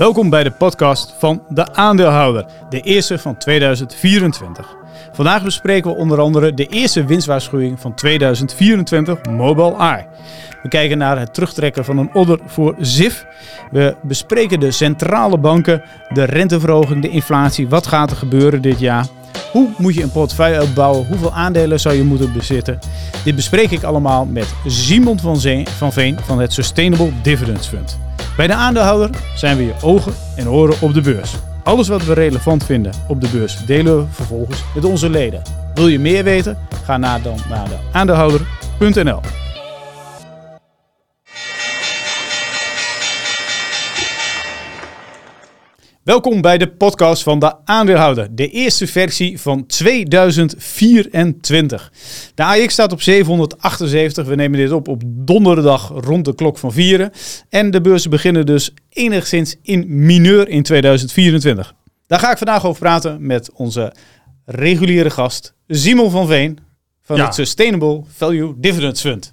Welkom bij de podcast van de aandeelhouder, de eerste van 2024. Vandaag bespreken we onder andere de eerste winstwaarschuwing van 2024, Mobile Eye. We kijken naar het terugtrekken van een order voor ZIF. We bespreken de centrale banken, de renteverhoging, de inflatie. Wat gaat er gebeuren dit jaar? Hoe moet je een portefeuille opbouwen? Hoeveel aandelen zou je moeten bezitten? Dit bespreek ik allemaal met Simon van, Zeen, van Veen van het Sustainable Dividends Fund. Bij de aandeelhouder zijn we je ogen en oren op de beurs. Alles wat we relevant vinden op de beurs delen we vervolgens met onze leden. Wil je meer weten? Ga naar dan naar de aandeelhouder.nl. Welkom bij de podcast van de aandeelhouder, de eerste versie van 2024. De AX staat op 778. We nemen dit op op donderdag rond de klok van 4. En de beurzen beginnen dus enigszins in mineur in 2024. Daar ga ik vandaag over praten met onze reguliere gast Simon van Veen van Ja. het Sustainable Value Dividends Fund.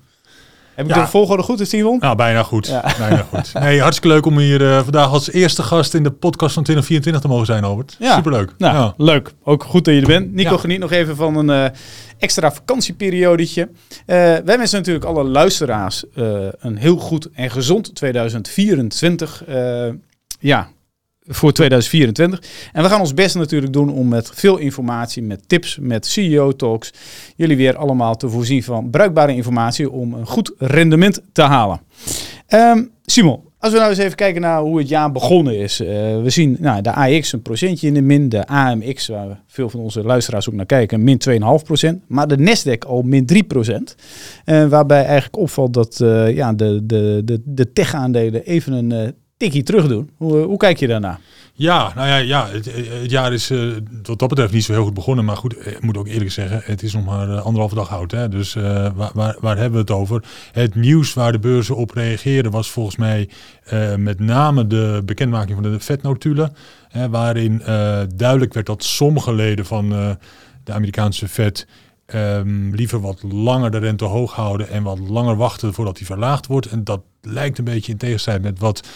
Heb ik Ja. de volgorde goed, Simon? Nou, bijna goed. Ja. Bijna goed. Nee, hartstikke leuk om hier eh, vandaag als eerste gast in de podcast van 2024 te mogen zijn, Albert. Ja. Superleuk. Nou, ja. leuk. Ook goed dat je er bent. Nico geniet nog even van een eh, extra vakantieperiodetje. Eh, wij wensen natuurlijk alle luisteraars een heel goed en gezond 2024. eh, ja, voor 2024. En we gaan ons best natuurlijk doen om met veel informatie, met tips, met CEO-talks, jullie weer allemaal te voorzien van bruikbare informatie om een goed rendement te halen. Ehm, Simon, als we nou eens even kijken naar hoe het jaar begonnen is. Eh, we zien nou, de AX een procentje in de min, de AMX, waar veel van onze luisteraars ook naar kijken, min 2,5 procent. Maar de Nasdaq al min 3 procent. Eh, waarbij eigenlijk opvalt dat eh, ja, de, de, de, de tech-aandelen even een tikkie terug doen. Hoe, hoe kijk je daarna? Ja, nou ja, ja het, jaar is eh, wat dat betreft niet zo heel goed begonnen. Maar goed, ik moet ook eerlijk zeggen, het is nog maar eh, anderhalve dag oud. Hè? Dus eh, waar, waar, waar hebben we het over? Het nieuws waar de beurzen op reageerden was volgens mij eh, met name de bekendmaking van de vetnotulen. Hè, waarin eh, duidelijk werd dat sommige leden van eh, de Amerikaanse vet ehm, liever wat langer de rente hoog houden en wat langer wachten voordat die verlaagd wordt. En dat lijkt een beetje in tegenstrijd met wat,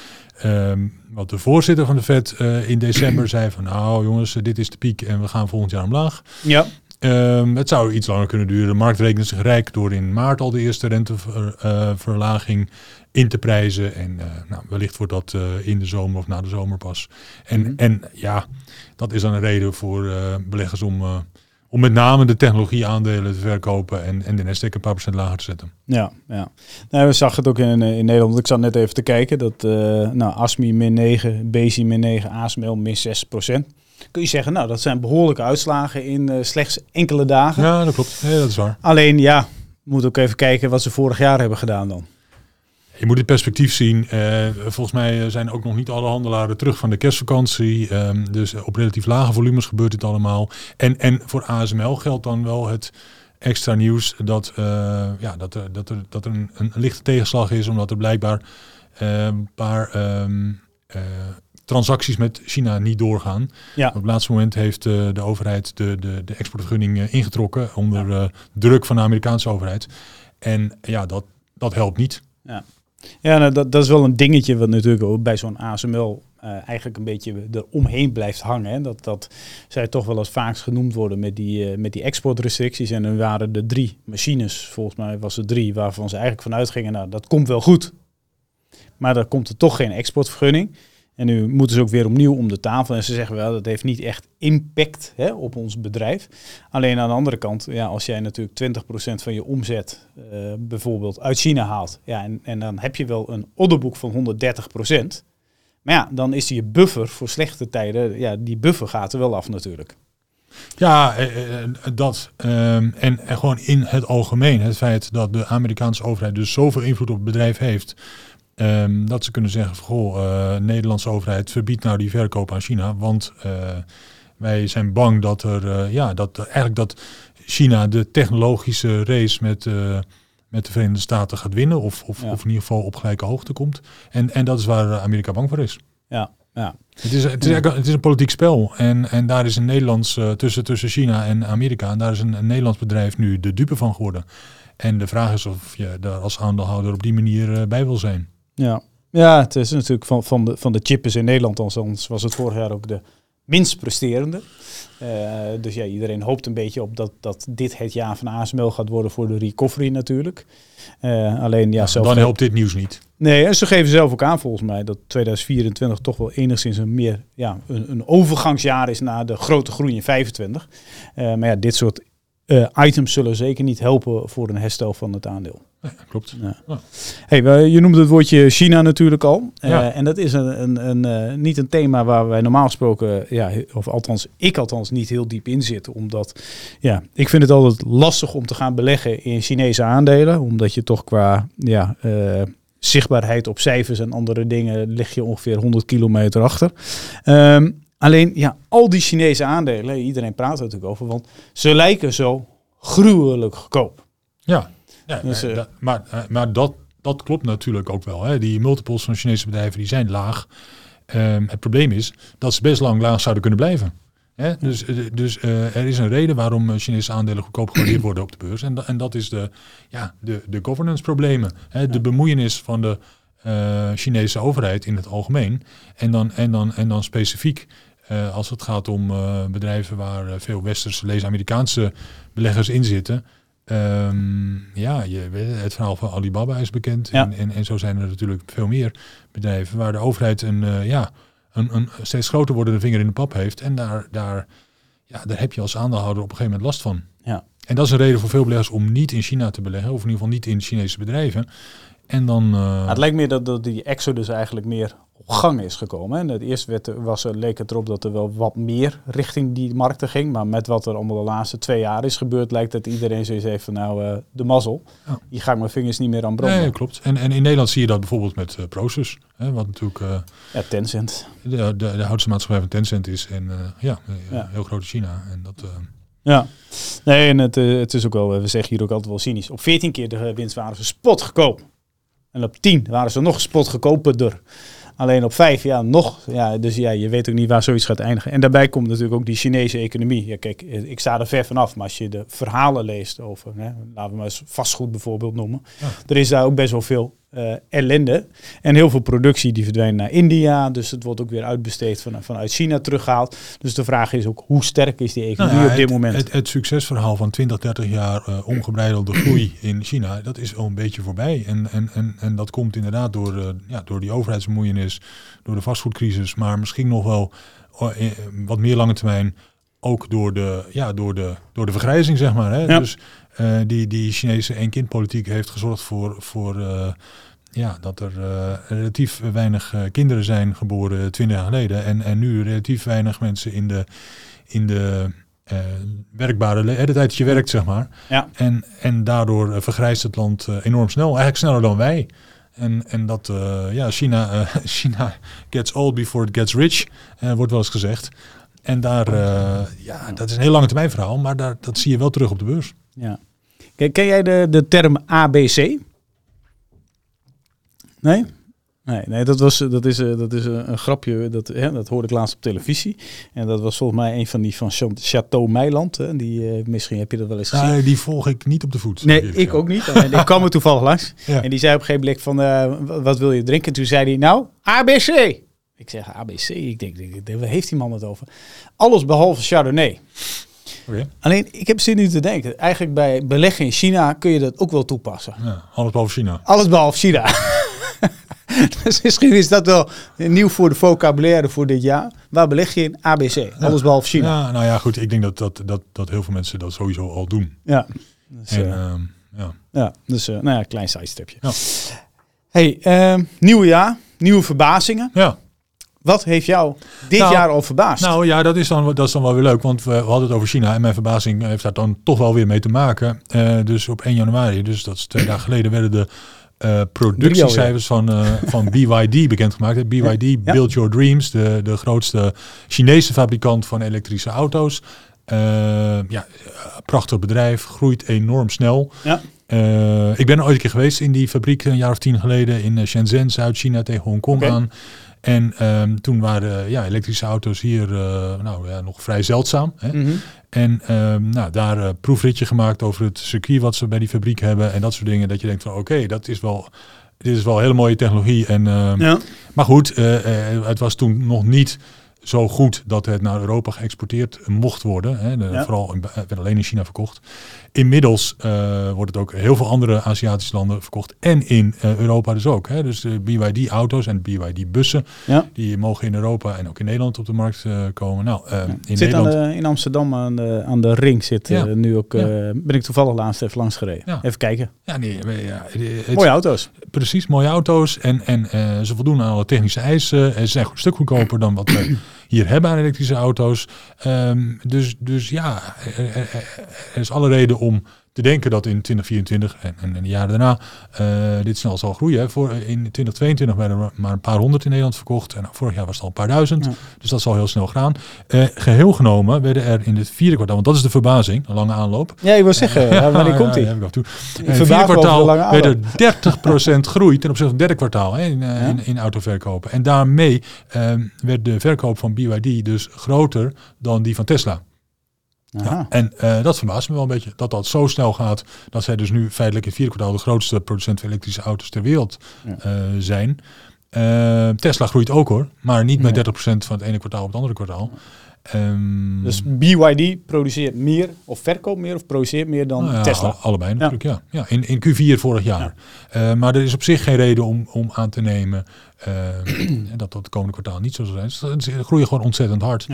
ehm, wat de voorzitter van de Fed eh, in december zei van nou jongens, dit is de piek en we gaan volgend jaar omlaag. Ja, Ehm, het zou iets langer kunnen duren. De markt rekent zich rijk door in maart al de eerste renteverlaging in te prijzen. En eh, nou, wellicht wordt dat eh, in de zomer of na de zomer pas. En, Mhm. en ja, dat is dan een reden voor eh, beleggers om, eh, om met name de technologieaandelen te verkopen en, en de Nasdaq een paar procent lager te zetten. ja, ja. Nou, we zagen het ook in, eh, in Nederland. Ik zat net even te kijken. Dat eh nou, ASMI min 9, BSI min 9, ASML min 6 procent. Kun je zeggen, nou, dat zijn behoorlijke uitslagen in eh, slechts enkele dagen. Ja, dat klopt. Ja, dat is waar. Alleen, ja, we moeten ook even kijken wat ze vorig jaar hebben gedaan dan. Je moet het perspectief zien. Eh, volgens mij zijn ook nog niet alle handelaren terug van de kerstvakantie. Ehm, dus op relatief lage volumes gebeurt dit allemaal. En, en voor ASML geldt dan wel het extra nieuws dat, eh, ja, dat, er, dat, er, dat er een, een lichte tegenslag is. Omdat er blijkbaar eh, een paar ehm, eh, transacties met China niet doorgaan. Ja, Op het laatste moment heeft eh, de overheid de, de, de exportvergunning eh, ingetrokken onder eh, druk van de Amerikaanse overheid. En ja, dat, dat helpt niet. ja. Ja nou, dat, dat is wel een dingetje wat natuurlijk ook bij zo'n ASML eh, eigenlijk een beetje eromheen blijft hangen. Dat, dat zij toch wel eens vaakst genoemd worden met die, eh, met die exportrestricties. En er waren er drie machines, volgens mij was er drie, waarvan ze eigenlijk vanuit gingen, nou dat komt wel goed. Maar dan komt er toch geen exportvergunning. En nu moeten ze ook weer opnieuw om de tafel. En ze zeggen wel, dat heeft niet echt impact hè, op ons bedrijf. Alleen aan de andere kant, ja, als jij natuurlijk 20% van je omzet eh, bijvoorbeeld uit China haalt. Ja, en, en dan heb je wel een orderboek van 130%. Maar ja, dan is je buffer voor slechte tijden, ja, die buffer gaat er wel af natuurlijk. Ja, eh, eh, dat. ehm, en, en gewoon in het algemeen. Het feit dat de Amerikaanse overheid dus zoveel invloed op het bedrijf heeft. Ehm, dat ze kunnen zeggen van goh, eh, Nederlandse overheid verbiedt nou die verkoop aan China. Want eh, wij zijn bang dat er eh, ja, dat eigenlijk dat China de technologische race met, met de Verenigde Staten gaat winnen. Of, of, Ja. of in ieder geval op gelijke hoogte komt. En, en dat is waar Amerika bang voor is. Ja, ja. Het is, het, is het is een politiek spel. En, en daar is een Nederlands, tussen, tussen China en Amerika, en daar is een, een Nederlands bedrijf nu de dupe van geworden. En de vraag is of je daar als aandeelhouder op die manier bij wil zijn. Ja. Ja, het is natuurlijk van, van, de, van de chippers in Nederland, anders was het vorig jaar ook de minst presterende. Uh, dus ja, iedereen hoopt een beetje op dat, dat dit het jaar van ASML gaat worden voor de recovery natuurlijk. Uh, alleen ja, zelf dan helpt dit nieuws niet. Nee, en ze geven zelf ook aan volgens mij dat 2024 toch wel enigszins een meer ja, een, een overgangsjaar is naar de grote groei in 25. Uh, maar ja, dit soort items zullen zeker niet helpen voor een herstel van het aandeel. Ja, klopt. Ja. Hey, je noemde het woordje China natuurlijk al. Uh, en dat is een, een, een uh, niet een thema waar wij normaal gesproken, ja, of althans ik althans niet heel diep in zit. Omdat ja, ik vind het altijd lastig om te gaan beleggen in Chinese aandelen. Omdat je toch qua ja, uh, zichtbaarheid op cijfers en andere dingen lig je ongeveer 100 kilometer achter. Um, alleen ja, al die Chinese aandelen, iedereen praat er natuurlijk over, want ze lijken zo gruwelijk goedkoop. Ja, ja, dus, uh, maar, eh, maar dat, dat klopt natuurlijk ook wel. Hè. Die multiples van Chinese bedrijven die zijn laag. Um, het probleem is dat ze best lang laag zouden kunnen blijven. Hè? Dus, uh, dus uh, er is een reden waarom Chinese aandelen goedkoop gewaardeerd worden op de beurs. En, en dat is de, ja, de, de governance problemen. Hè? De bemoeienis van de Chinese overheid in het algemeen. En dan, en dan, en dan specifiek als het gaat om bedrijven waar veel westerse, lees Amerikaanse beleggers in zitten. Um, ja, je, het verhaal van Alibaba is bekend. En, en, en, zo zijn er natuurlijk veel meer bedrijven waar de overheid een, uh, ja, een, een steeds groter wordende vinger in de pap heeft. En daar, daar, ja, daar heb je als aandeelhouder op een gegeven moment last van. Ja. En dat is een reden voor veel beleggers om niet in China te beleggen, of in ieder geval niet in Chinese bedrijven. En dan, uh... het lijkt meer dat, dat die exodus eigenlijk meer gang is gekomen. En het eerste werd, was, leek het erop dat er wel wat meer richting die markten ging. Maar met wat er allemaal de laatste twee jaar is gebeurd, lijkt dat iedereen zoiets heeft van nou, uh, de mazzel. Ja. Hier ga ik mijn vingers niet meer aan branden. Nee, klopt. En, en in Nederland zie je dat bijvoorbeeld met uh, Proces. Hè, wat natuurlijk... Uh, ja, Tencent. De, de, de houtste maatschappij van Tencent is. En ja, ja, heel groot in China. En dat... Ja, nee, en het, het is ook wel, we zeggen hier ook altijd wel cynisch. Op 14 keer de winst waren ze spot goedkoop. En op 10 waren ze nog spot goedkoper. Alleen op vijf, ja, nog. Ja, dus ja, je weet ook niet waar zoiets gaat eindigen. En daarbij komt natuurlijk ook die Chinese economie. Ja, kijk, ik sta er ver vanaf, maar als je de verhalen leest over, hè, laten we maar eens vastgoed bijvoorbeeld noemen. Er is daar ook best wel veel uh, ellende. En heel veel productie die verdwijnt naar India. Dus het wordt ook weer uitbesteed van, vanuit China teruggehaald. Dus de vraag is ook hoe sterk is die economie nou op dit moment? Het, het, succesverhaal van 20, 30 jaar uh, ongebreidelde groei in China, dat is al een beetje voorbij. En, en, en, en dat komt inderdaad door, uh, ja, door die overheidsbemoeienis, door de vastgoedcrisis, maar misschien nog wel wat meer lange termijn ook door de, ja, door de, door de vergrijzing, zeg maar. Hè? Dus uh, die, die Chinese één-kind-politiek heeft gezorgd voor, voor uh, ja, dat er uh, relatief weinig kinderen zijn geboren twintig jaar geleden. En, en nu relatief weinig mensen in de, in de werkbare le- de tijd dat je werkt, zeg maar. Ja. En, en daardoor vergrijst het land enorm snel, eigenlijk sneller dan wij. En, en dat, ja, China, China gets old before it gets rich, wordt wel eens gezegd. En daar, ja, dat is een heel lange termijn verhaal, maar daar, dat zie je wel terug op de beurs. Ja. Ken, ken jij de, de term ABC? Nee? Nee, nee dat, was, dat is, eh, dat is een, grapje, dat, hè, dat hoorde ik laatst op televisie. En dat was volgens mij een van die van Chateau Meiland. Hè, die, uh, misschien heb je dat wel eens gezien. Nee, die volg ik niet op de voet. Nee, ik ook niet. En ik kwam er toevallig langs. Ja. En die zei op een gegeven moment van, uh, wat wil je drinken? Toen zei hij, nou, ABC. Ik zeg ABC, ik denk, waar heeft die man het over? Alles behalve Chardonnay. Okay. Alleen, ik heb zin nu te denken. Eigenlijk bij beleggen in China kun je dat ook wel toepassen. Ja, alles behalve China. Alles behalve China. dus misschien is dat wel nieuw voor de vocabulaire voor dit jaar. Waar beleg je in ABC? Alles behalve China. Ja, nou ja, goed. Ik denk dat, dat, dat, dat heel veel mensen dat sowieso al doen. Ja. Dus, en, uh, ja. ja, dus uh, nou ja, klein sidestepje. Ja. Hey, uh, nieuwe jaar, nieuwe verbazingen. Ja. Wat heeft jou dit nou, jaar al verbaasd? Nou ja, dat is, dan, dat is dan wel weer leuk, want we, hadden het over China en mijn verbazing heeft daar dan toch wel weer mee te maken. Uh, dus op 1 januari, dus dat is twee dagen geleden, werden de uh, productiecijfers van, uh, van BYD bekendgemaakt. BYD, ja. Build Your Dreams, de, de grootste Chinese fabrikant van elektrische auto's. ja, prachtig bedrijf, groeit enorm snel. Ja. ik ben ooit een keer geweest in die fabriek een jaar of tien geleden in Shenzhen, Zuid-China tegen Hongkong okay. aan. En um, toen waren ja, elektrische auto's hier uh, nou, ja, nog vrij zeldzaam. Hè? Mm -hmm. En um, nou, daar uh, proefritje gemaakt over het circuit wat ze bij die fabriek hebben en dat soort dingen. Dat je denkt van oké, okay, dat is wel dit is wel hele mooie technologie. En, ehm, Ja. Maar goed, eh, eh, het was toen nog niet zo goed dat het naar Europa geëxporteerd mocht worden. Hè. De- Ja. Vooral in, werd alleen in China verkocht. Inmiddels eh, wordt het ook heel veel andere Aziatische landen verkocht. En in eh, Europa dus ook. Hè. Dus de BYD-auto's en BYD-bussen, Ja. die mogen in Europa en ook in Nederland op de markt eh, komen. Nou, eh, in zit aan Nederland... de, in Amsterdam aan de, aan de ring zit Ja. eh, nu ook. Eh, ben ik toevallig laatst even langs gereden. Even kijken. Ja, nee, het- Mooie auto's. Precies, mooie auto's. En, en eh, ze voldoen aan alle technische eisen. En ze zijn een stuk goedkoper dan wat hier hebben aan elektrische auto's. Ehm, dus, dus ja, er, is alle reden om te denken dat in 2024 en, en de jaren daarna eh, dit snel zal groeien. Hè. Voor, in 2022 werden er maar een paar honderd in Nederland verkocht. En vorig jaar was het al een paar duizend. Ja. Dus dat zal heel snel gaan. Eh, geheel genomen werden er in het vierde kwartaal, want dat is de verbazing, een lange aanloop. Ja, ik wil zeggen, ja, wanneer komt Ja, heb ik toe. Ik In het vierde kwartaal werd er 30% groei ten opzichte van het derde kwartaal hè, in, in, in autoverkopen. En daarmee ehm, werd de verkoop van BYD dus groter dan die van Tesla. Ja, en eh, dat verbaast me wel een beetje. Dat dat zo snel gaat. Dat zij dus nu feitelijk in vierde kwartaal de grootste producent van elektrische auto's ter wereld Ja. eh, zijn. Eh, Tesla groeit ook hoor. Maar niet met Nee. 30% van het ene kwartaal op het andere kwartaal. Ehm, Dus BYD produceert meer of verkoopt meer of produceert meer dan nou ja, Tesla. al- allebei natuurlijk, ja. ja. in, in Q4 vorig jaar. Eh, maar er is op zich geen reden om, om aan te nemen eh, dat dat het komende kwartaal niet zo zal zijn. Ze ze groeien gewoon ontzettend hard.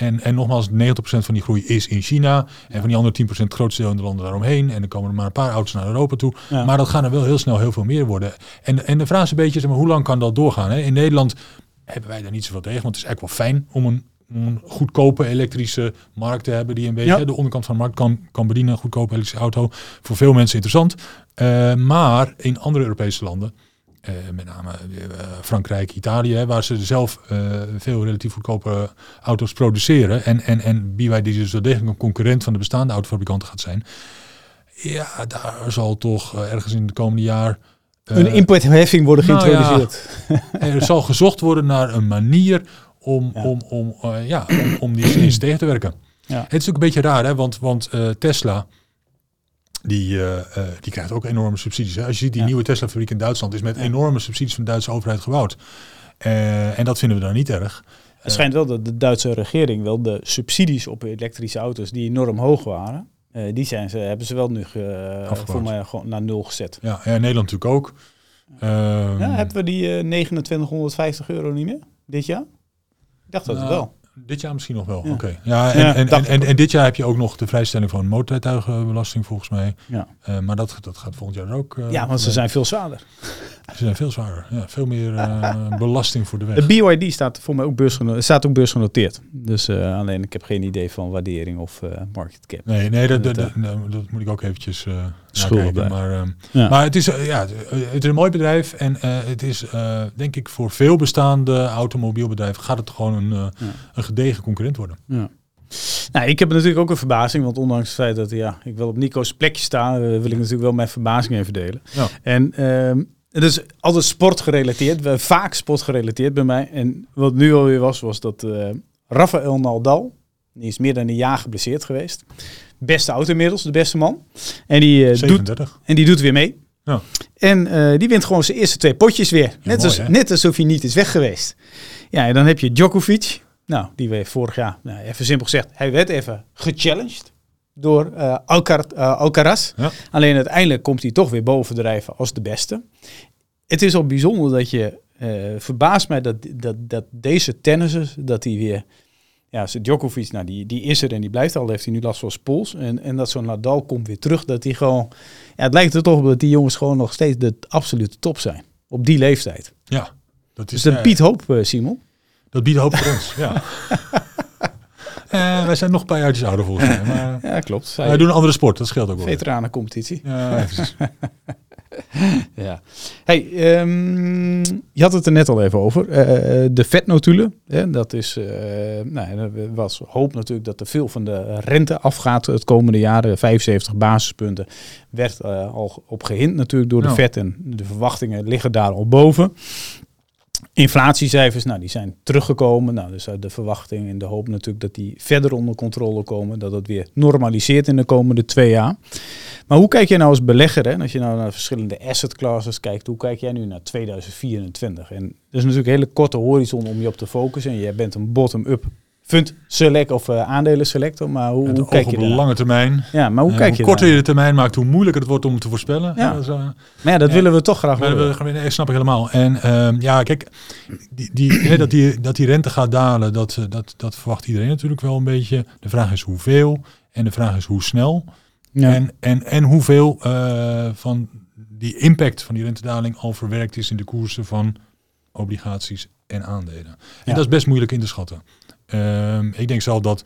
En, en nogmaals, 90% van die groei is in China. En van die andere 10% het grootste deel in de landen daaromheen. En er komen er maar een paar auto's naar Europa toe. Ja. Maar dat gaan er wel heel snel heel veel meer worden. En, en de vraag is een beetje, zeg maar, hoe lang kan dat doorgaan? Hè? In Nederland hebben wij daar niet zoveel tegen. Want het is eigenlijk wel fijn om een, om een goedkope elektrische markt te hebben. Die een beetje Ja. de onderkant van de markt kan, kan bedienen. Een goedkope elektrische auto. Voor veel mensen interessant. Eh, maar in andere Europese landen. Eh, met name eh, Frankrijk, Italië, hè, waar ze zelf eh, veel relatief goedkope auto's produceren. En, en, en BYD dus wel degelijk een concurrent van de bestaande autofabrikanten gaat zijn. Ja, daar zal toch ergens in het komende jaar. Een importheffing worden nou ja. geïntroduceerd. er zal gezocht worden naar een manier om, Ja. om, om, ja, om, om die eens tegen te werken. Ja. Het is natuurlijk een beetje raar, hè? want, want Tesla. Die, eh, eh, die krijgt ook enorme subsidies. Als je ziet, die Ja. nieuwe Tesla-fabriek in Duitsland is met Ja. enorme subsidies van de Duitse overheid gebouwd. Eh, en dat vinden we dan niet erg. Het schijnt wel dat de Duitse regering wel de subsidies op elektrische auto's die enorm hoog waren, die zijn ze, hebben ze wel nu voor mij gewoon naar nul gezet. Ja, en Nederland natuurlijk ook. Ehm, Ja, hebben we die eh 2950 euro niet meer dit jaar? Ik dacht dat het Nou, wel. Dit jaar misschien nog wel. Ja. Oké. Ja, en, Ja, en, en, en, en dit jaar heb je ook nog de vrijstelling van motorrijtuigenbelasting volgens mij. Ja. Eh, maar dat, dat gaat volgend jaar ook. eh, ja, want ze mee. zijn veel zwaarder. Ze zijn veel zwaarder. Ja, veel meer eh, belasting voor de weg. De BYD staat voor mij ook beursgenoteerd. Staat ook beursgenoteerd. Dus eh, alleen ik heb geen idee van waardering of eh, market cap. Nee, nee dat, dat, Dat, dat moet ik ook eventjes nakijken. blijven. Maar, ehm, Ja. maar het, is, eh, ja, het, eh, het is een mooi bedrijf. En eh, het is, denk ik, voor veel bestaande automobielbedrijven gaat het gewoon een, Ja. een gedegen concurrent worden. Ja. Nou, ik heb natuurlijk ook een verbazing, want ondanks het feit dat ja, ik wel op Nico's plekje sta, wil ik natuurlijk wel mijn verbazing even delen. Ja. En ehm, het is altijd sportgerelateerd, vaak sportgerelateerd bij mij. En wat nu alweer was, was dat Rafael Nadal, die is meer dan een jaar geblesseerd geweest. Beste auto inmiddels, de beste man. En die, eh, doet, 37. en die doet weer mee. Ja. En eh, die wint gewoon zijn eerste twee potjes weer. net, mooi, als, hè? net alsof hij niet is weg geweest. Ja, en dan heb je Djokovic. Nou, die werd vorig jaar, nou, even simpel gezegd, hij werd even gechallenged door eh Alcar, eh, Alcaraz. Ja. Alleen uiteindelijk komt hij toch weer bovendrijven als de beste. Het is al bijzonder dat je, eh verbaast mij dat, dat, dat deze tennissers, dat die weer, ja, Djokovic, nou die, die is er en die blijft al, heeft hij nu last van zijn pols. En, en dat zo'n Nadal komt weer terug, dat hij gewoon, ja, het lijkt er toch op dat die jongens gewoon nog steeds de absolute top zijn. Op die leeftijd. Ja. Dat, Dus is, dat eh, biedt hoop, eh, Simon. dat biedt hoop voor ons. Ja. Eh, wij zijn nog een paar jaartjes ouder volgens mij. Maar Ja, klopt. wij doen een andere sport, dat scheelt ook wel. Veteranencompetitie. Ja. Ja. Hey, ehm, je had het er net al even over. Eh, de vetnotulen. Hè, dat is, eh nou, er was hoop natuurlijk dat er veel van de rente afgaat het komende jaar. 75 basispunten werd eh, al op gehind natuurlijk door de Ja. vet. En de verwachtingen liggen daar al boven. Inflatiecijfers, nou, die zijn teruggekomen. Nou, dus uit de verwachting en de hoop natuurlijk dat die verder onder controle komen. Dat het weer normaliseert in de komende twee jaar. Maar hoe kijk jij nou als belegger, hè? als je nou naar verschillende asset classes kijkt, hoe kijk jij nu naar 2024? En dat is natuurlijk een hele korte horizon om je op te focussen. En jij bent een bottom-up fund select of uh, aandelen selector, maar hoe, hoe kijk je op de lange termijn? Ja, maar hoe Uh, kijk hoe je korter je de termijn maakt, hoe moeilijker het wordt om te voorspellen. Ja. eh, Maar ja, dat willen we toch graag Maar horen. dat wil- nee, snap ik helemaal. En ehm, ja, kijk, die, die, hè, dat, die, dat die rente gaat dalen, dat, eh, dat, dat verwacht iedereen natuurlijk wel een beetje. De vraag is hoeveel en de vraag is hoe snel. Ja. En, en, en hoeveel eh, van die impact van die rentedaling al verwerkt is in de koersen van obligaties en aandelen. En Ja. dat is best moeilijk in te schatten. Ehm, ik denk zelf dat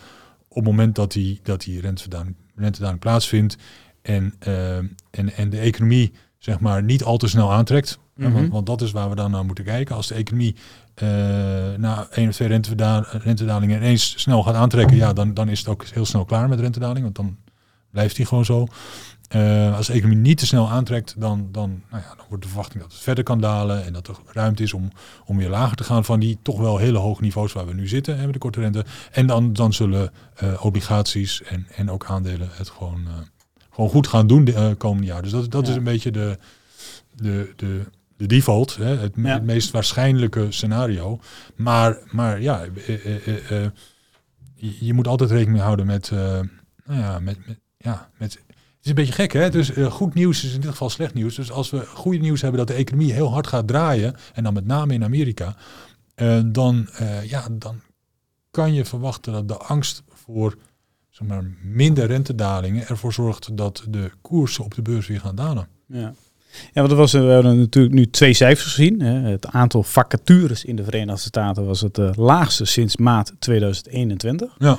op het moment dat die, dat die rentedaling, rentedaling plaatsvindt en, ehm, en, en de economie zeg maar niet al te snel aantrekt, hè, Mhm. want, want dat is waar we dan naar moeten kijken. Als de economie eh, na één of twee renteda- rentedalingen ineens snel gaat aantrekken, ja, dan, dan is het ook heel snel klaar met rentedaling, want dan blijft die gewoon zo. Eh, als de economie niet te snel aantrekt, dan, dan, nou ja, dan wordt de verwachting dat het verder kan dalen en dat er ruimte is om, om weer lager te gaan van die toch wel hele hoge niveaus waar we nu zitten hè, met de korte rente. En dan, dan zullen eh, obligaties en, en ook aandelen het gewoon, eh, gewoon goed gaan doen de komende jaar. Dus dat, dat Ja. is een beetje de, de, de, de default, hè, het, me- Ja. het meest waarschijnlijke scenario. Maar, maar ja, je, je moet altijd rekening houden met, nou ja, met, met, ja, met is een beetje gek, hè? Dus eh, goed nieuws is in dit geval slecht nieuws. Dus als we goede nieuws hebben dat de economie heel hard gaat draaien, en dan met name in Amerika, eh, dan, eh, ja, dan kan je verwachten dat de angst voor zeg maar, minder rentedalingen ervoor zorgt dat de koersen op de beurs weer gaan dalen. Ja. Ja, want er was, we hebben natuurlijk nu twee cijfers gezien. Het aantal vacatures in de Verenigde Staten was het laagste sinds maart 2021. Ja,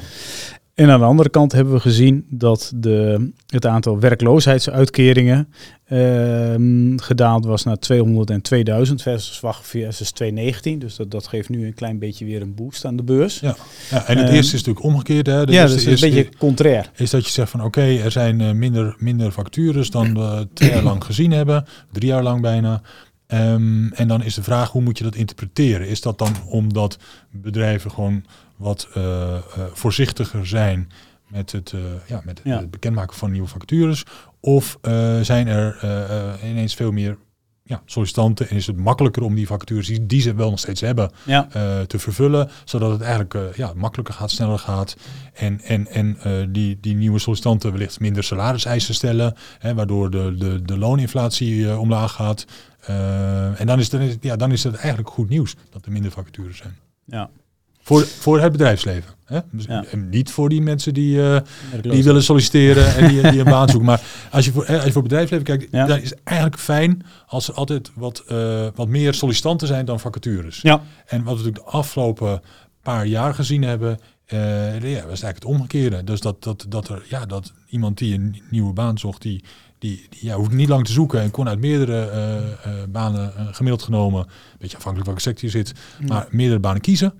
En aan de andere kant hebben we gezien dat de, het aantal werkloosheidsuitkeringen ehm, gedaald was naar 202.000 versus, wacht, versus 219. Dus dat, dat geeft nu een klein beetje weer een boost aan de beurs. ja. ja en het Ehm, eerste is natuurlijk omgekeerd. Hè? Ja, dat is een beetje contrair. is dat je zegt van oké, er zijn eh, minder, minder vacatures dan we twee jaar lang gezien hebben, drie jaar lang bijna. Ehm, en dan is de vraag, hoe moet je dat interpreteren? Is dat dan omdat bedrijven gewoon wat eh, eh, voorzichtiger zijn met het, eh, ja, met Ja. het bekendmaken van nieuwe vacatures? Of zijn er ineens veel meer ja, sollicitanten en is het makkelijker om die vacatures die, die ze wel nog steeds hebben Ja, te vervullen, zodat het eigenlijk ja, makkelijker gaat, sneller gaat. En, en, en die, die nieuwe sollicitanten wellicht minder salariseisen stellen, hè, waardoor de, de, de looninflatie omlaag gaat. En dan is, dan, is, ja, dan is het eigenlijk goed nieuws dat er minder vacatures zijn. ja. Voor, voor het bedrijfsleven. Hè? Dus, Ja. Niet voor die mensen die, eh, die willen solliciteren en die, die een baan zoeken. Maar als je voor, eh, als je voor het bedrijfsleven kijkt, Ja. dan is het eigenlijk fijn als er altijd wat, eh, wat meer sollicitanten zijn dan vacatures. Ja, En wat we natuurlijk de afgelopen paar jaar gezien hebben, eh ja, was eigenlijk het omgekeerde. Dus dat, dat, dat er ja, dat iemand die een nieuwe baan zocht, die, die, die ja, hoeft niet lang te zoeken en kon uit meerdere banen gemiddeld genomen, een beetje afhankelijk welke sector je zit, maar meerdere banen kiezen.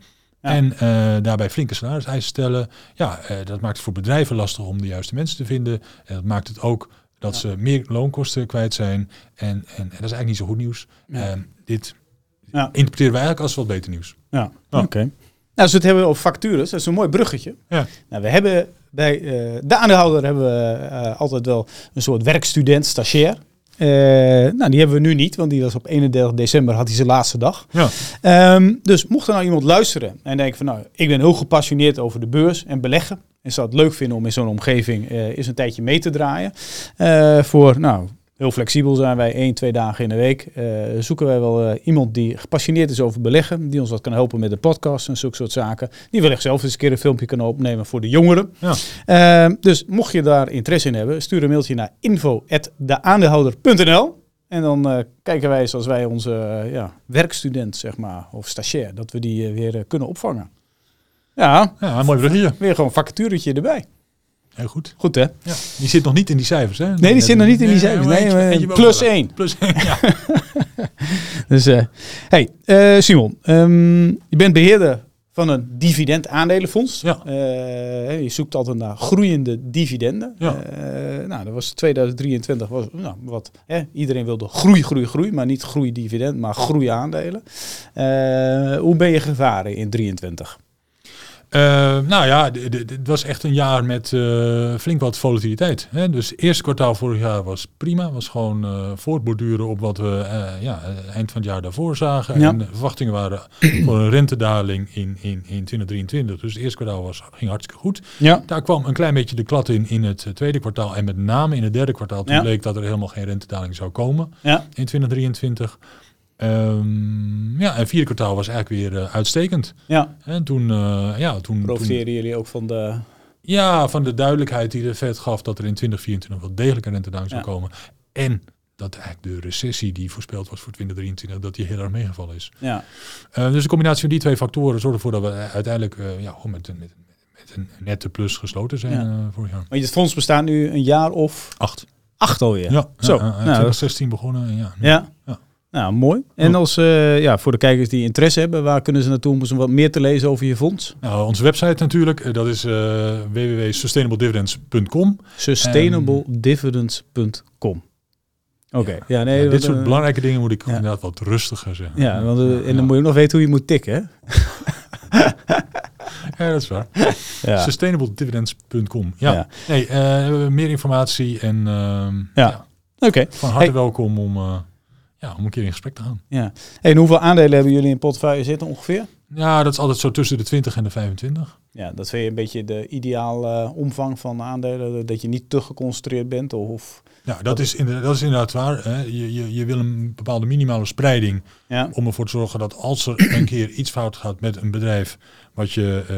Ja. En eh, daarbij flinke salariseisen stellen. Ja, eh, dat maakt het voor bedrijven lastig om de juiste mensen te vinden. En dat maakt het ook dat Ja. ze meer loonkosten kwijt zijn. En, en, en dat is eigenlijk niet zo goed nieuws. Ja. Ehm, dit Ja. interpreteren wij eigenlijk als wat beter nieuws. Ja, oké. Nou, als we het hebben over factures, dat is een mooi bruggetje. Ja. Nou, we hebben bij eh, de aandeelhouder hebben we altijd wel een soort werkstudent, stagiair. Eh, nou, die hebben we nu niet, want die was op 31 december, had hij zijn laatste dag. Ja. Ehm, dus mocht er nou iemand luisteren en denken van, nou, ik ben heel gepassioneerd over de beurs en beleggen. En zou het leuk vinden om in zo'n omgeving eh eens een tijdje mee te draaien. Eh, voor, nou, heel flexibel zijn wij, één, twee dagen in de week. Eh, zoeken wij wel eh, iemand die gepassioneerd is over beleggen. Die ons wat kan helpen met de podcast en zulke soort zaken. Die wellicht zelf eens een keer een filmpje kan opnemen voor de jongeren. Ja. Eh, dus mocht je daar interesse in hebben, stuur een mailtje naar info.deaandeelhouder.nl en dan kijken wij zoals wij onze ja, werkstudent, zeg maar, of stagiair, dat we die weer kunnen opvangen. Ja, Ja, een mooi bruggetje. weer gewoon een vacaturetje erbij. Heel goed. Goed hè? Ja. Die zit nog niet in die cijfers, hè? Nee, die zit nog niet in die cijfers. Nee, eentje- eentje plus één. Plus één, ja. Dus, eh hey, eh, Simon, ehm, je bent beheerder van een dividend-aandelenfonds. Ja. Eh, je zoekt altijd naar groeiende dividenden. Ja. Eh, nou, dat was 2023. Was, nou, wat, hè, iedereen wilde groei, groei, groei, maar niet groei dividend, maar groei aandelen. Eh, hoe ben je gevaren in 23? Uh, nou ja, het was echt een jaar met uh, flink wat volatiliteit. Hè? Dus het eerste kwartaal vorig jaar was prima. Was gewoon uh, voortborduren op wat we ja, eind van het jaar daarvoor zagen. Ja. En de verwachtingen waren voor een rentedaling in, in, in 2023. Dus het eerste kwartaal was, ging hartstikke goed. Ja. Daar kwam een klein beetje de klad in in het tweede kwartaal. En met name in het derde kwartaal. Toen Ja. bleek dat er helemaal geen rentedaling zou komen in 2023. Ehm, ja, en vierde kwartaal was eigenlijk weer eh, uitstekend. ja. En toen, eh, ja, toen, Profiteren jullie ook van de... ja, van de duidelijkheid die de Fed gaf dat er in 2024 wel degelijk een rentedaling zou Ja. komen. En dat eigenlijk de recessie die voorspeld was voor 2023, dat die heel erg meegevallen is. Ja. Eh, dus de combinatie van die twee factoren zorgde ervoor dat we uiteindelijk ja, gewoon met, een- met, met een nette plus gesloten zijn Ja. vorig jaar. Want het fonds bestaat nu een jaar of Acht. acht alweer. Ja, Zo. Nou, 2016 begonnen. En ja, nu- Ja. Nou, mooi. En Ja. als, eh, ja, voor de kijkers die interesse hebben, waar kunnen ze naartoe om wat meer te lezen over je fonds? Nou, onze website natuurlijk, eh, dat is eh www.sustainabledividends.com. Sustainabledividends.com. Oké. Ja. nee. Ja, dit soort belangrijke dingen moet ik ja. inderdaad wat rustiger zeggen. Ja, want, en dan moet je ook nog weten hoe je moet tikken, hè? Ja, dat is waar. Ja. Sustainabledividends.com. Ja. Nee, meer informatie en ehm, Ja. Oké. van harte Hey. welkom om, ja, om een keer in gesprek te gaan. Ja. En hoeveel aandelen hebben jullie in portefeuille zitten ongeveer? Ja, dat is altijd zo tussen de 20 en de 25. Ja, dat vind je een beetje de ideaal eh, omvang van aandelen, dat je niet te geconcentreerd bent of... Ja, dat is, inderdaad, dat is inderdaad waar. Hè. Je, je, je wil een bepaalde minimale spreiding Ja. om ervoor te zorgen dat als er een keer iets fout gaat met een bedrijf, wat je eh,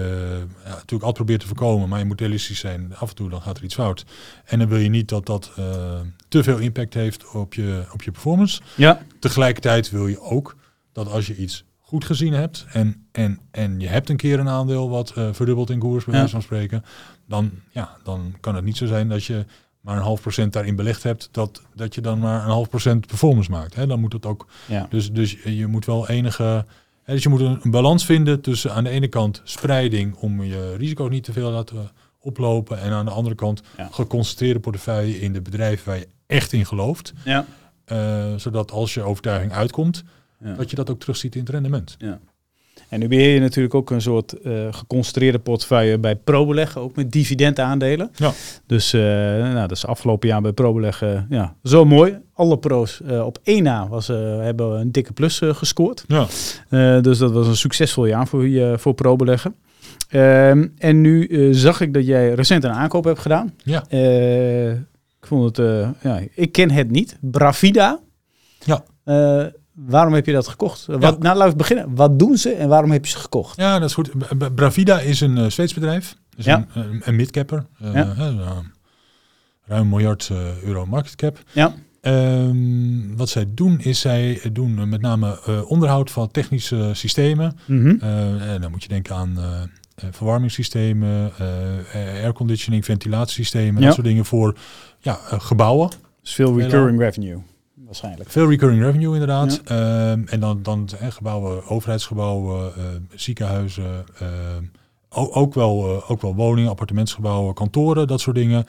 ja, natuurlijk altijd probeert te voorkomen, maar je moet realistisch zijn, af en toe dan gaat er iets fout. En dan wil je niet dat dat eh, te veel impact heeft op je, op je performance. Ja. Tegelijkertijd wil je ook dat als je iets goed gezien hebt en, en, en je hebt een keer een aandeel wat eh, verdubbelt in koers, bij Ja. wijze van spreken, dan, ja, dan kan het niet zo zijn dat je maar een half procent daarin belegd hebt, dat, dat je dan maar een half procent performance maakt. Hè? Dan moet het ook, Ja. dus, dus je moet wel enige, dus je moet een, een balans vinden tussen aan de ene kant spreiding om je risico's niet te veel laten oplopen en aan de andere kant Ja. geconcentreerde portefeuille in de bedrijven waar je echt in gelooft. Ja. Eh, zodat als je overtuiging uitkomt, Ja. dat je dat ook terugziet in het rendement. En nu beheer je natuurlijk ook een soort eh geconcentreerde portefeuille bij ProBeleggen, ook met dividendaandelen. Ja. Dus eh, nou, dat is afgelopen jaar bij ProBeleggen ja, zo mooi. Alle pro's eh, op één na was, eh, hebben een dikke plus eh, gescoord. Ja. Eh, dus dat was een succesvol jaar voor, je, voor ProBeleggen. Ehm, en nu eh, zag ik dat jij recent een aankoop hebt gedaan. Ja. Eh, ik vond het, eh, ja, ik ken het niet. Bravida. Ja. Eh, waarom heb je dat gekocht? Wat, nou, laten we beginnen. Wat doen ze en waarom heb je ze gekocht? ja, dat is goed. Bravida is een uh, Zweeds bedrijf. Dus Ja. een, een, een midcapper. Uh, Ja. uh, ruim een miljard uh, euro market cap. Ja. Um, wat zij doen is zij doen met name uh, onderhoud van technische systemen. Uh, en dan moet je denken aan uh, verwarmingssystemen, uh, airconditioning, ventilatiesystemen, Ja. dat soort dingen voor ja, uh, gebouwen. Dus veel recurring revenue, waarschijnlijk. Veel recurring revenue inderdaad. Ja. Um, en dan, dan eh, gebouwen, overheidsgebouwen, uh, ziekenhuizen, uh, ook wel, uh, ook wel woningen, appartementsgebouwen, kantoren, dat soort dingen.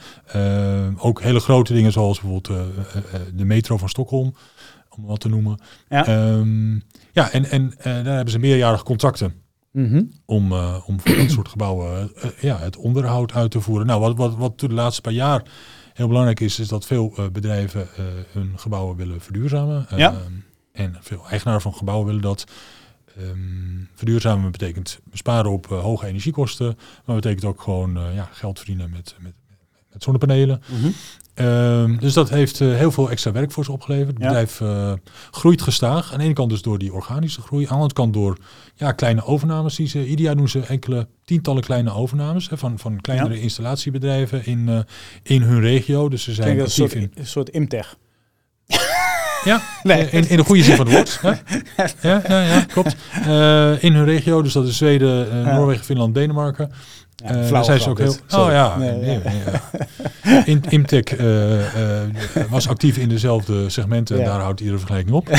Ook hele grote dingen zoals bijvoorbeeld uh, de metro van Stockholm, om wat te noemen. Ja, um, ja en, en daar hebben ze meerjarige contracten. Mm -hmm. om, om voor dat soort gebouwen ja, het onderhoud uit te voeren. Nou, wat, wat, wat de laatste paar jaar heel belangrijk is, is dat veel uh, bedrijven hun gebouwen willen verduurzamen. Ja. en veel eigenaren van gebouwen willen dat. Um, verduurzamen betekent besparen op uh, hoge energiekosten, maar betekent ook gewoon uh, ja, geld verdienen met, met, met zonnepanelen. Mm -hmm. um, dus dat heeft uh, heel veel extra werk voor ze opgeleverd. Het Ja. bedrijf uh, groeit gestaag. Aan de ene kant dus door die organische groei, aan de andere kant door ja, kleine overnames. Die ze, ieder jaar doen ze enkele tientallen kleine overnames hè, van, van kleinere Ja. installatiebedrijven in, in hun regio. Dus ze zijn als een soort, in. een soort Imtech. Ja, Nee. in, in de goede zin van het woord. Hè? Ja, ja, ja, klopt. Uh, in hun regio, dus dat is Zweden, uh, Ja. Noorwegen, Finland, Denemarken. Ja, Uh, zijn ze grap ook heel. Sorry. Oh ja, Nee, nee. In, Imtech uh, uh, was actief in dezelfde segmenten en Ja. daar houdt iedere vergelijking op.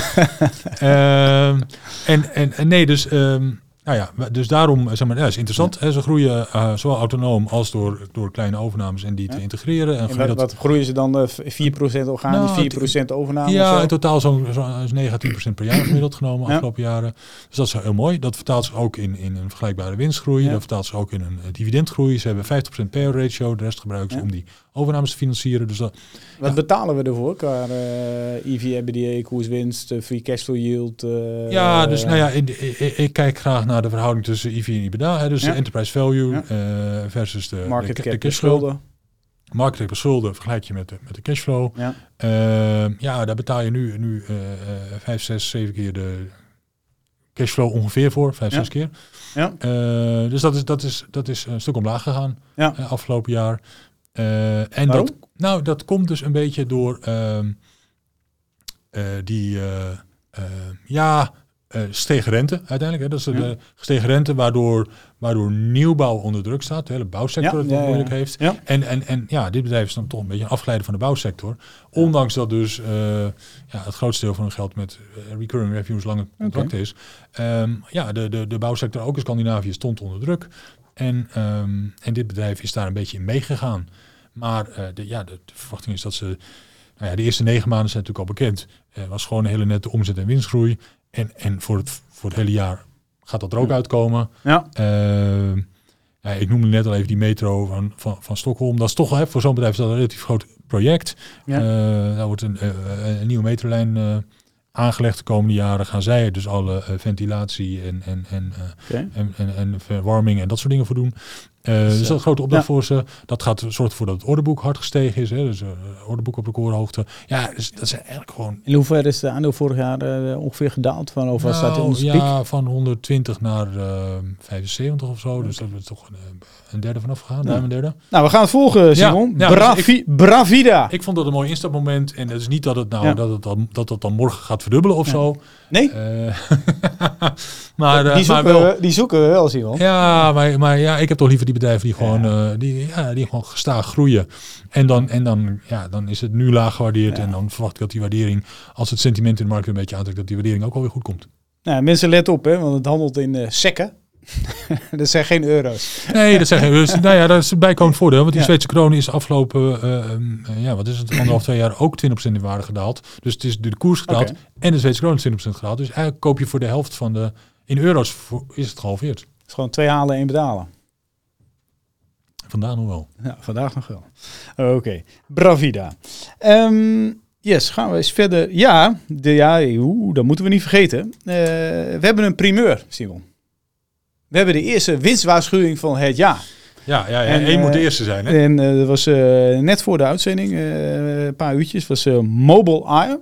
Ehm, en, en, en nee, dus um, ja, ja, maar dus daarom zeg maar, ja, is interessant. Hè, ze groeien eh, zowel autonoom als door, door kleine overnames en die Ja. te integreren. En En wat, gemiddeld- wat groeien ze dan? eh, 4% organisch, Nou, 4% overname? ja, zo? in totaal zo'n zo, is 9 à 10 procent per jaar gemiddeld genomen Ja. afgelopen jaren. Dus dat is heel mooi. Dat vertaalt zich ook in, in een vergelijkbare winstgroei. Dat vertaalt zich ook in een eh, dividendgroei. Ze hebben 50% payout ratio. De rest gebruiken ze om die overnames te financieren. Dus dat, Wat Ja. betalen we ervoor? Qua eh EV, EBITDA, koerswinst, eh, free cashflow yield? eh, ja, dus nou ja, in de- ik, ik kijk graag naar de verhouding tussen EV en EBITDA. Hè, dus Ja. de enterprise value Ja. versus de, Market de, de de cashflow. schulden. Market cap schulden vergelijk je met de, met de cashflow. Ja. Ehm, ja, daar betaal je nu, nu vijf, zes, zeven keer de cashflow ongeveer voor. Vijf, zes keer. Ja. Dus dat is, dat, is, dat is een stuk omlaag gegaan Ja. afgelopen jaar. Eh, en Waarom? dat, nou, dat komt dus een beetje door ehm, eh, die, eh, ja, stegen rente uiteindelijk. Hè. Dat is de Ja. gestegen rente waardoor, waardoor nieuwbouw onder druk staat. De hele bouwsector Ja, het ja, moeilijk heeft. En, en, en ja, dit bedrijf is dan toch een beetje een afgeleide van de bouwsector. Ondanks dat dus ja, het grootste deel van hun geld met recurring revenues lange contracten is. Ehm, ja, de, de, de bouwsector ook in Scandinavië stond onder druk. En, ehm, en dit bedrijf is daar een beetje in meegegaan. Maar eh, de, ja, de, de verwachting is dat ze... Nou ja, de eerste negen maanden zijn natuurlijk al bekend. Er was gewoon een hele nette omzet- en winstgroei. En, en voor, het, voor het hele jaar gaat dat er ook uitkomen. Ja. Eh, ja, ik noemde net al even die metro van, van, van Stockholm. Dat is toch hè, voor zo'n bedrijf is dat een relatief groot project. Ja. Eh, daar wordt een, eh, een nieuwe metrolijn aangelegd de komende jaren. Gaan zij dus alle eh, ventilatie en, en, en, eh, en, en, en verwarming en dat soort dingen voor doen. Eh, Dus, dus dat eh, is een grote opdracht ja. voor ze. Dat gaat zorgt ervoor dat het orderboek hard gestegen is. Hè. Dus uh, orderboek op recordhoogte. Ja, dus dat zijn eigenlijk gewoon... In hoeverre is de aandeel vorig jaar eh, ongeveer gedaald? Van, of was hij Nou, piek? ja, van 120 naar eh 75 of zo. Dus dat is toch een, eh, een derde vanaf gegaan. Ja. Een derde. Nou, we gaan het volgen, Simon. ja, dus Bravi- Bravida. Ik vond dat een mooi instapmoment. En het is niet dat het nou dat, het dan, dat het dan morgen gaat verdubbelen of zo. nee, Eh, maar, eh, die, maar zoeken wel. we, die zoeken we wel, Simon. Ja, maar, maar ja, ik heb toch liever die bedrijven die gewoon, Ja. eh, die, ja, die gewoon gestaag groeien. En dan, en dan, ja, dan is het nu laag gewaardeerd. Ja. En dan verwacht ik dat die waardering, als het sentiment in de markt een beetje aantrekt, dat die waardering ook alweer goed komt. Nou, mensen let op, hè, want het handelt in eh sekken. dat zijn geen euro's. Nee, dat zeggen dus, nou ja, dat is een bijkomend voordeel. Want die Ja. Zweedse kroon is afgelopen, eh, ehm, eh, ja, wat is het, anderhalf, twee jaar ook 20% in waarde gedaald. Dus het is de koers gedaald en de Zweedse kroon is 20% gedaald. Dus eigenlijk koop je voor de helft van de, in euro's voor- is het gehalveerd. Het is gewoon twee halen, één betalen. Vandaar nog wel. Ja, vandaag nog wel. Oké, Bravida. Ehm, yes, gaan we eens verder. Ja, de, ja oeh, dat moeten we niet vergeten. Eh, we hebben een primeur, Simon. We hebben de eerste winstwaarschuwing van het jaar. Ja, ja, ja En, één moet de eh, eerste zijn. Hè? En eh, dat was net voor de uitzending, een paar uurtjes, was Mobile Eye.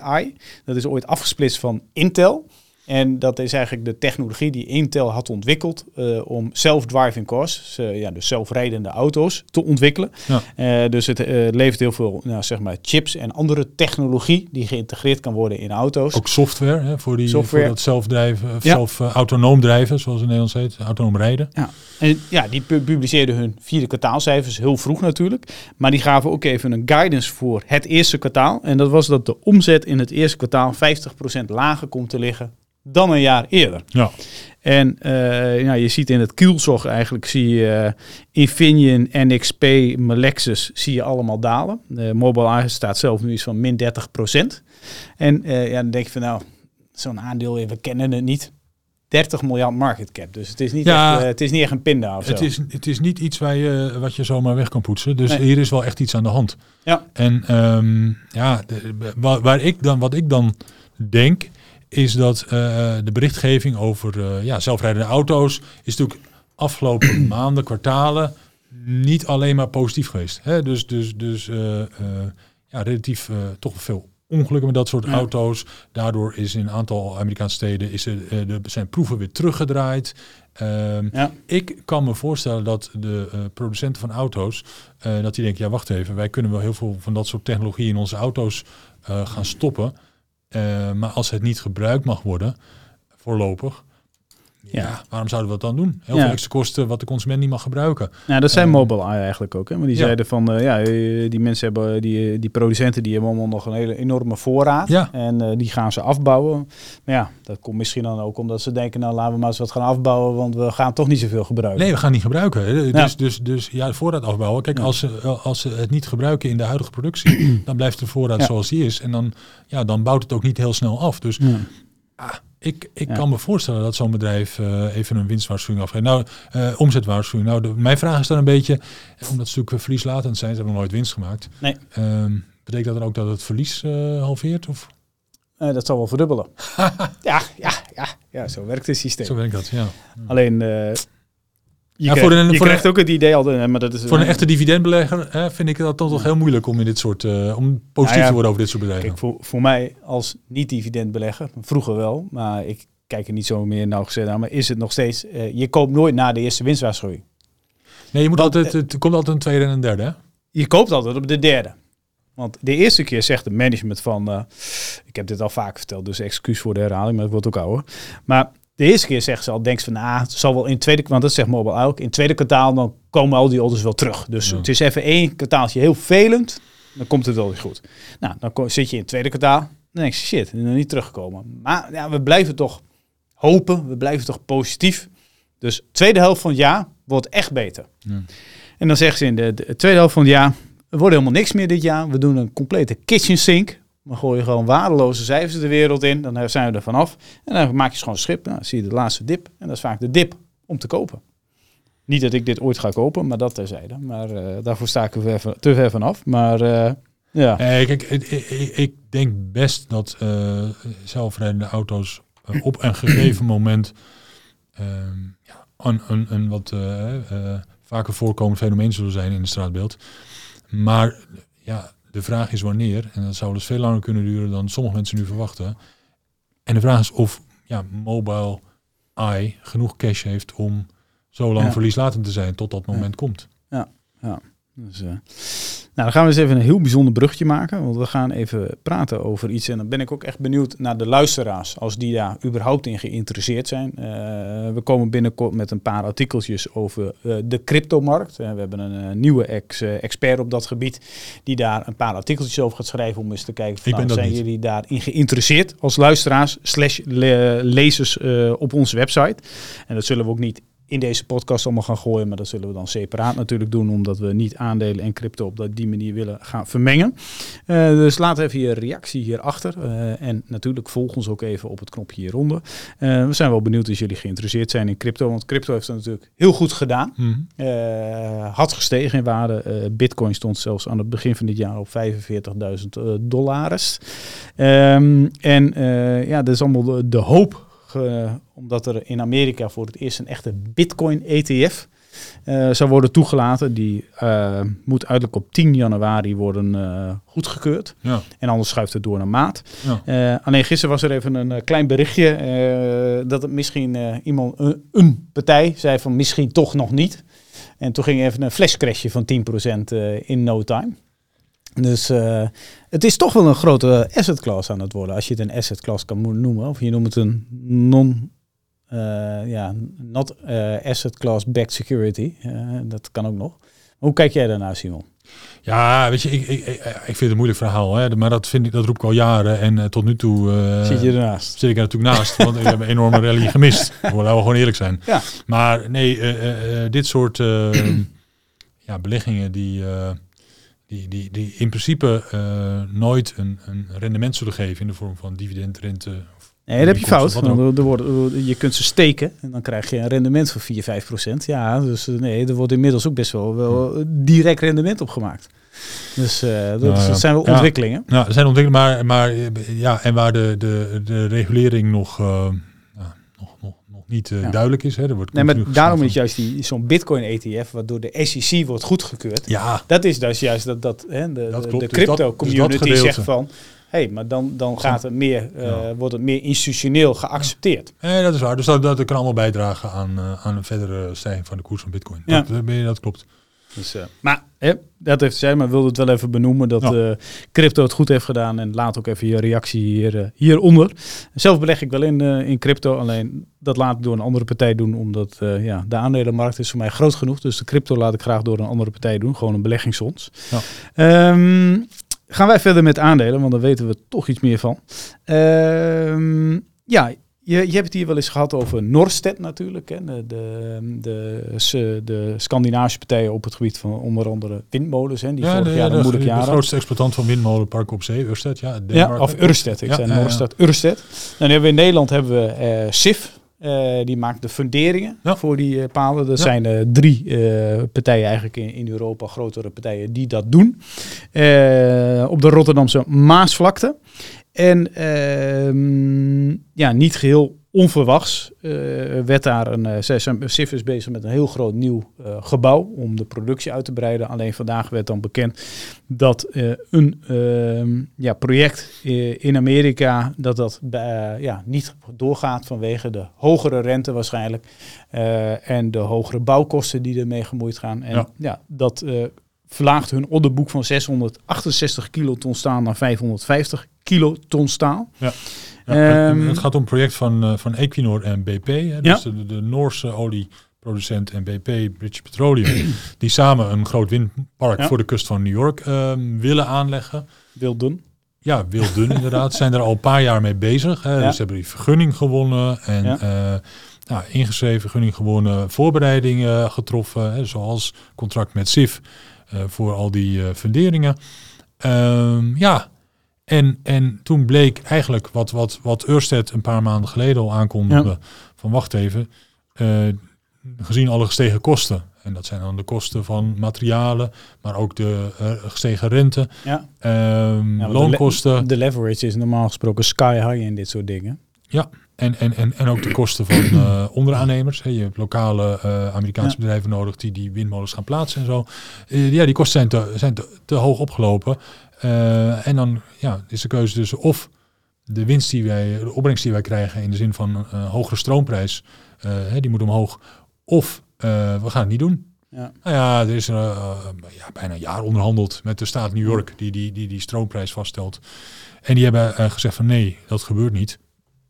Eye. Dat is ooit afgesplitst van Intel. En dat is eigenlijk de technologie die Intel had ontwikkeld eh, om self-driving cars, dus, eh, ja, dus zelfrijdende auto's, te ontwikkelen. Ja. Eh, dus het levert heel veel nou, zeg maar chips en andere technologie die geïntegreerd kan worden in auto's. Ook software hè, voor, die, Software. voor dat zelfdrijven, of Ja. zelf autonoom drijven, zoals het in het Nederlands heet, autonoom rijden. En ja, die pu- publiceerden hun vierde kwartaalcijfers heel vroeg natuurlijk. Maar die gaven ook even een guidance voor het eerste kwartaal. En dat was dat de omzet in het eerste kwartaal 50% lager komt te liggen dan een jaar eerder. Ja. En eh, ja, je ziet in het kielzog eigenlijk, zie je eh, Infineon, NXP, Melexis, zie je allemaal dalen. De Mobile Eye staat zelf nu iets van min 30%. En eh, ja, dan denk je van nou, zo'n aandeel, we kennen het niet. 30 miljard market cap. Dus het is niet, Ja. echt, het is niet echt een pinda of zo. Het is, het is niet iets waar je, wat je zomaar weg kan poetsen. Dus Nee. hier is wel echt iets aan de hand. Ja. En ehm, ja, de- waar, waar ik dan, wat ik dan denk, is dat eh, de berichtgeving over eh, ja, zelfrijdende auto's is natuurlijk afgelopen maanden, kwartalen niet alleen maar positief geweest. Hè? Dus, dus, dus eh, ja, relatief toch veel ongelukken met dat soort Ja. auto's. Daardoor is in een aantal Amerikaanse steden is er, de, zijn proeven weer teruggedraaid. Ehm, Ja. ik kan me voorstellen dat de producenten van auto's, dat die denken, ja wacht even, wij kunnen wel heel veel van dat soort technologie in onze auto's gaan stoppen. Eh, maar als het niet gebruikt mag worden, voorlopig, Ja. Ja. waarom zouden we dat dan doen? Heel Ja. veel extra kosten wat de consument niet mag gebruiken. Nou, dat zijn Eh, Mobile eigenlijk ook. Hè? Maar die ja. zeiden van, eh, ja, eh, die mensen hebben, die, die producenten, die hebben allemaal nog een hele enorme voorraad. Ja. En die gaan ze afbouwen. Maar ja, dat komt misschien dan ook omdat ze denken, nou laten we maar eens wat gaan afbouwen, want we gaan toch niet zoveel gebruiken. Nee, we gaan niet gebruiken. Ja. Dus, dus, dus ja, de voorraad afbouwen. Kijk, Ja. als, ze, als ze het niet gebruiken in de huidige productie, dan blijft de voorraad Ja. zoals die is. En dan, ja, dan bouwt het ook niet heel snel af. Dus Ja. ah, ik, ik Ja. kan me voorstellen dat zo'n bedrijf eh, even een winstwaarschuwing afgeeft. Nou, eh, omzetwaarschuwing. Nou, de, mijn vraag is dan een beetje, eh, omdat ze natuurlijk verlieslatend zijn, ze hebben nog nooit winst gemaakt. Nee. Ehm, betekent dat dan ook dat het verlies halveert? Of? Dat zal wel verdubbelen. ja, ja, ja, ja, zo werkt het systeem. Zo werkt dat, ja. Alleen, je, krijgt, voor een- je voor krijgt ook het idee al, eh, maar dat is Voor een echte dividendbelegger hè, vind ik dat toch toch heel moeilijk om in dit soort, eh, om positief Nou ja, te worden over dit soort bedrijven. Kijk, voor, voor mij als niet-dividendbelegger, vroeger wel, maar ik kijk er niet zo meer nauwgezet aan, maar is het nog steeds, eh, je koopt nooit na de eerste winstwaarschuwing. Nee, je moet Want, altijd, het komt altijd een tweede en een derde. Hè? Je koopt altijd op de derde. Want de eerste keer zegt de management van, eh, ik heb dit al vaak verteld, dus excuus voor de herhaling, maar het wordt ook ouder. Maar de eerste keer zegt ze al, denkt ze van, ah, het zal wel in het tweede, want dat zegt Mobile ook, in het tweede kwartaal dan komen al die orders wel terug. Dus Ja. het is even één kwartaaltje heel velend, dan komt het wel weer goed. Nou, dan zit je in het tweede kwartaal, dan denk je, shit, nog niet teruggekomen. Maar ja, we blijven toch hopen, we blijven toch positief. Dus tweede helft van het jaar wordt echt beter. Ja. En dan zeggen ze in de, de tweede helft van het jaar, er wordt helemaal niks meer dit jaar. We doen een complete kitchen sink. We gooien gewoon waardeloze cijfers de wereld in. Dan zijn we er vanaf. En dan maak je gewoon schip. Nou, dan zie je de laatste dip. En dat is vaak de dip om te kopen. Niet dat ik dit ooit ga kopen, maar dat terzijde. Maar eh, daarvoor sta ik er ver van- te ver vanaf. Maar eh, ja. Eh, kijk, ik, ik, ik denk best dat zelfrijdende auto's op een gegeven moment ehm, ja, een, een, een wat vaker voorkomend fenomeen zullen zijn in het straatbeeld. Maar ja, de vraag is wanneer. En dat zou dus veel langer kunnen duren dan sommige mensen nu verwachten. En de vraag is of ja, Mobile Eye genoeg cash heeft om zo lang Ja. verlieslatend te zijn tot dat Ja. moment komt. Dus, eh, nou, dan gaan we eens even een heel bijzonder brugje maken. Want we gaan even praten over iets. En dan ben ik ook echt benieuwd naar de luisteraars. Als die daar überhaupt in geïnteresseerd zijn. Eh, we komen binnenkort met een paar artikeltjes over eh, de cryptomarkt. We hebben een nieuwe ex, expert op dat gebied. Die daar een paar artikeltjes over gaat schrijven. Om eens te kijken. Van, nou, zijn niet. jullie daarin geïnteresseerd als luisteraars slash le- lezers op onze website. En dat zullen we ook niet in deze podcast allemaal gaan gooien. Maar dat zullen we dan separaat natuurlijk doen. Omdat we niet aandelen en crypto op dat- die manier willen gaan vermengen. Eh, dus laat even je reactie hierachter. eh en natuurlijk volg ons ook even op het knopje hieronder. Eh, we zijn wel benieuwd als jullie geïnteresseerd zijn in crypto. Want crypto heeft het natuurlijk heel goed gedaan. Mhm. Had gestegen in waarde. Bitcoin stond zelfs aan het begin van dit jaar op 45.000 eh, dollars. Ehm, en ja, dat is allemaal de, de hoop. Ge- omdat er in Amerika voor het eerst een echte Bitcoin-ETF eh, zou worden toegelaten. Die eh, moet uiterlijk op 10 januari worden eh, goedgekeurd. Ja, En anders schuift het door naar maart. ja. Eh, alleen gisteren was er even een eh, klein berichtje eh, dat het misschien eh, iemand, een, partij, zei van misschien toch nog niet. En toen ging even een flashcrashje van 10% eh, in no time. Dus eh, het is toch wel een grote asset class aan het worden, als je het een asset class kan noemen. Of je noemt het een non, eh, ja, not eh, asset class backed security. Dat kan ook nog. Hoe kijk jij daarnaar, Simon? Ja, weet je, ik, ik, ik, vind het een moeilijk verhaal, hè, maar dat, vind ik, dat roep ik al jaren. En tot nu toe Zit je ernaast? zit ik er natuurlijk naast, want ik heb een enorme rally gemist. Laten we gewoon eerlijk zijn. Ja. Maar nee, dit soort ja, beleggingen die, die, die, die in principe eh, nooit een, een rendement zullen geven in de vorm van dividendrente. Of Nee, dat heb je fout. Want er, wordt, je kunt ze steken en dan krijg je een rendement van 4, 5 procent. Ja, dus eh, nee, er wordt inmiddels ook best wel, wel direct rendement opgemaakt. Dus eh, dat, Nou ja. dat zijn wel Ja. ontwikkelingen. Nou, er zijn ontwikkelingen, maar, maar eh, ja, en waar de, de, de regulering nog, eh, ja, nog, nog, nog niet eh, Ja. duidelijk is. Hè, er wordt Nee, maar daarom is juist die, zo'n Bitcoin-ETF, waardoor de SEC wordt goedgekeurd. Ja, Dat is dus juist dat, dat hè, de, Dat de- Dus dat- crypto-community dus dat zegt van... hé, hey, maar dan, dan gaat het meer, eh, Ja. wordt het meer institutioneel geaccepteerd. Nee, dat is waar. Dus dat, dat kan allemaal bijdragen aan, eh, aan een verdere stijging van de koers van bitcoin. Ja. Dat, ben je- dat klopt. Dus, uh, maar hè, dat heeft zij, maar wilde het wel even benoemen dat ja. crypto het goed heeft gedaan. En laat ook even je reactie hier, hieronder. Zelf beleg ik wel in, in crypto, alleen dat laat ik door een andere partij doen, omdat ja, de aandelenmarkt is voor mij groot genoeg. Dus de crypto laat ik graag door een andere partij doen, gewoon een beleggingsfonds. Ja. Um, gaan wij verder met aandelen, want daar weten we toch iets meer van. Uh, ja, je, je hebt het hier wel eens gehad over Norstedt natuurlijk. Hè? De, de, de, de Scandinavische partijen op het gebied van onder andere windmolens. Hè? Die ja, vorig de, jaar de, de, de grootste exploitant van windmolenpark op zee, Ørsted. Ja, ja, of Ørsted. Ik ja, zei Norstedt, ja. Ørsted. Dan hebben we in Nederland hebben we uh, SIF. Uh, die maakt de funderingen ja. voor die uh, palen. Er zijn uh, drie partijen eigenlijk in, in, Europa, grotere partijen, die dat doen. op de Rotterdamse Maasvlakte. En ehm, ja, niet geheel onverwachts uh, werd daar een. Uh, SIF is bezig met een heel groot nieuw uh, gebouw om de productie uit te breiden. Alleen vandaag werd dan bekend dat een ehm, ja, project in Amerika dat dat ja, niet doorgaat vanwege de hogere rente waarschijnlijk en de hogere bouwkosten die ermee gemoeid gaan. En ja, ja dat verlaagt hun orderboek van 668 kiloton staal naar 550 kiloton staal. Ja. ja um, het gaat om een project van, uh, van Equinor en BP, hè, dus ja. de, de Noorse olieproducent en BP, British Petroleum, die samen een groot windpark ja. voor de kust van New York um, willen aanleggen. Wil doen. Ja, wil doen inderdaad. Zijn er al een paar jaar mee bezig. Hè. Dus ze hebben die vergunning gewonnen en uh, nou, ingeschreven, vergunning gewonnen, voorbereidingen getroffen, hè, zoals contract met SIF. Uh, voor al die uh, funderingen. Um, ja, en, en toen bleek eigenlijk wat, wat, wat Ørsted een paar maanden geleden al aankondigde. Ja. Van wacht even, uh, gezien alle gestegen kosten. En dat zijn dan de kosten van materialen, maar ook de gestegen rente, ja. Um, ja, loonkosten. De, de, leverage is normaal gesproken sky high in dit soort dingen. Ja, en, en, en, en ook de kosten van uh, onderaannemers. Hè. Je hebt lokale uh, Amerikaanse ja. bedrijven nodig die die windmolens gaan plaatsen en zo. Uh, ja, die kosten zijn te, zijn te, te hoog opgelopen. en dan ja, is de keuze dus of de winst die wij, de opbrengst die wij krijgen in de zin van een hogere stroomprijs, die moet omhoog. Of we gaan het niet doen. Ja. Nou ja, er is ja, bijna een jaar onderhandeld met de staat New York die die, die, die stroomprijs vaststelt. En die hebben gezegd van nee, dat gebeurt niet.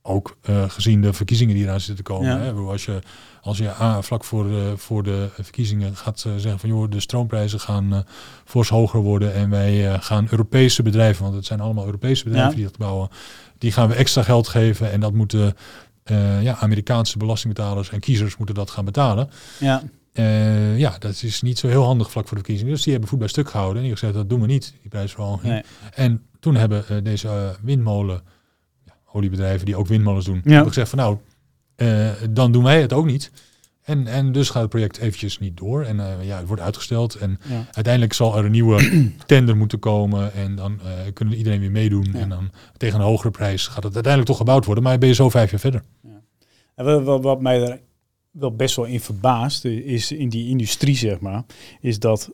Ook uh, gezien de verkiezingen die eraan zitten te komen. Ja. Hè? Als je, als je ah, vlak voor de, voor de verkiezingen gaat uh, zeggen van joh, de stroomprijzen gaan uh, fors hoger worden en wij gaan Europese bedrijven, want het zijn allemaal Europese bedrijven ja. die dat bouwen, die gaan we extra geld geven en dat moeten ja, Amerikaanse belastingbetalers en kiezers moeten dat gaan betalen. Ja. ja, dat is niet zo heel handig vlak voor de verkiezingen. Dus die hebben voet bij stuk gehouden en die hebben gezegd dat doen we niet, die prijsverhoging. Nee. En toen hebben deze windmolen oliebedrijven die ook windmolens doen. Ja. Heb ik gezegd van nou, uh, dan doen wij het ook niet. En, en dus gaat het project eventjes niet door. En uh, ja, het wordt uitgesteld. En ja. uiteindelijk zal er een nieuwe tender moeten komen. En dan uh, kunnen iedereen weer meedoen. Ja. En dan tegen een hogere prijs gaat het uiteindelijk toch gebouwd worden. Maar ben je zo vijf jaar verder. Ja. En wat, wat mij er wel best wel in verbaast, is in die industrie, zeg maar, is dat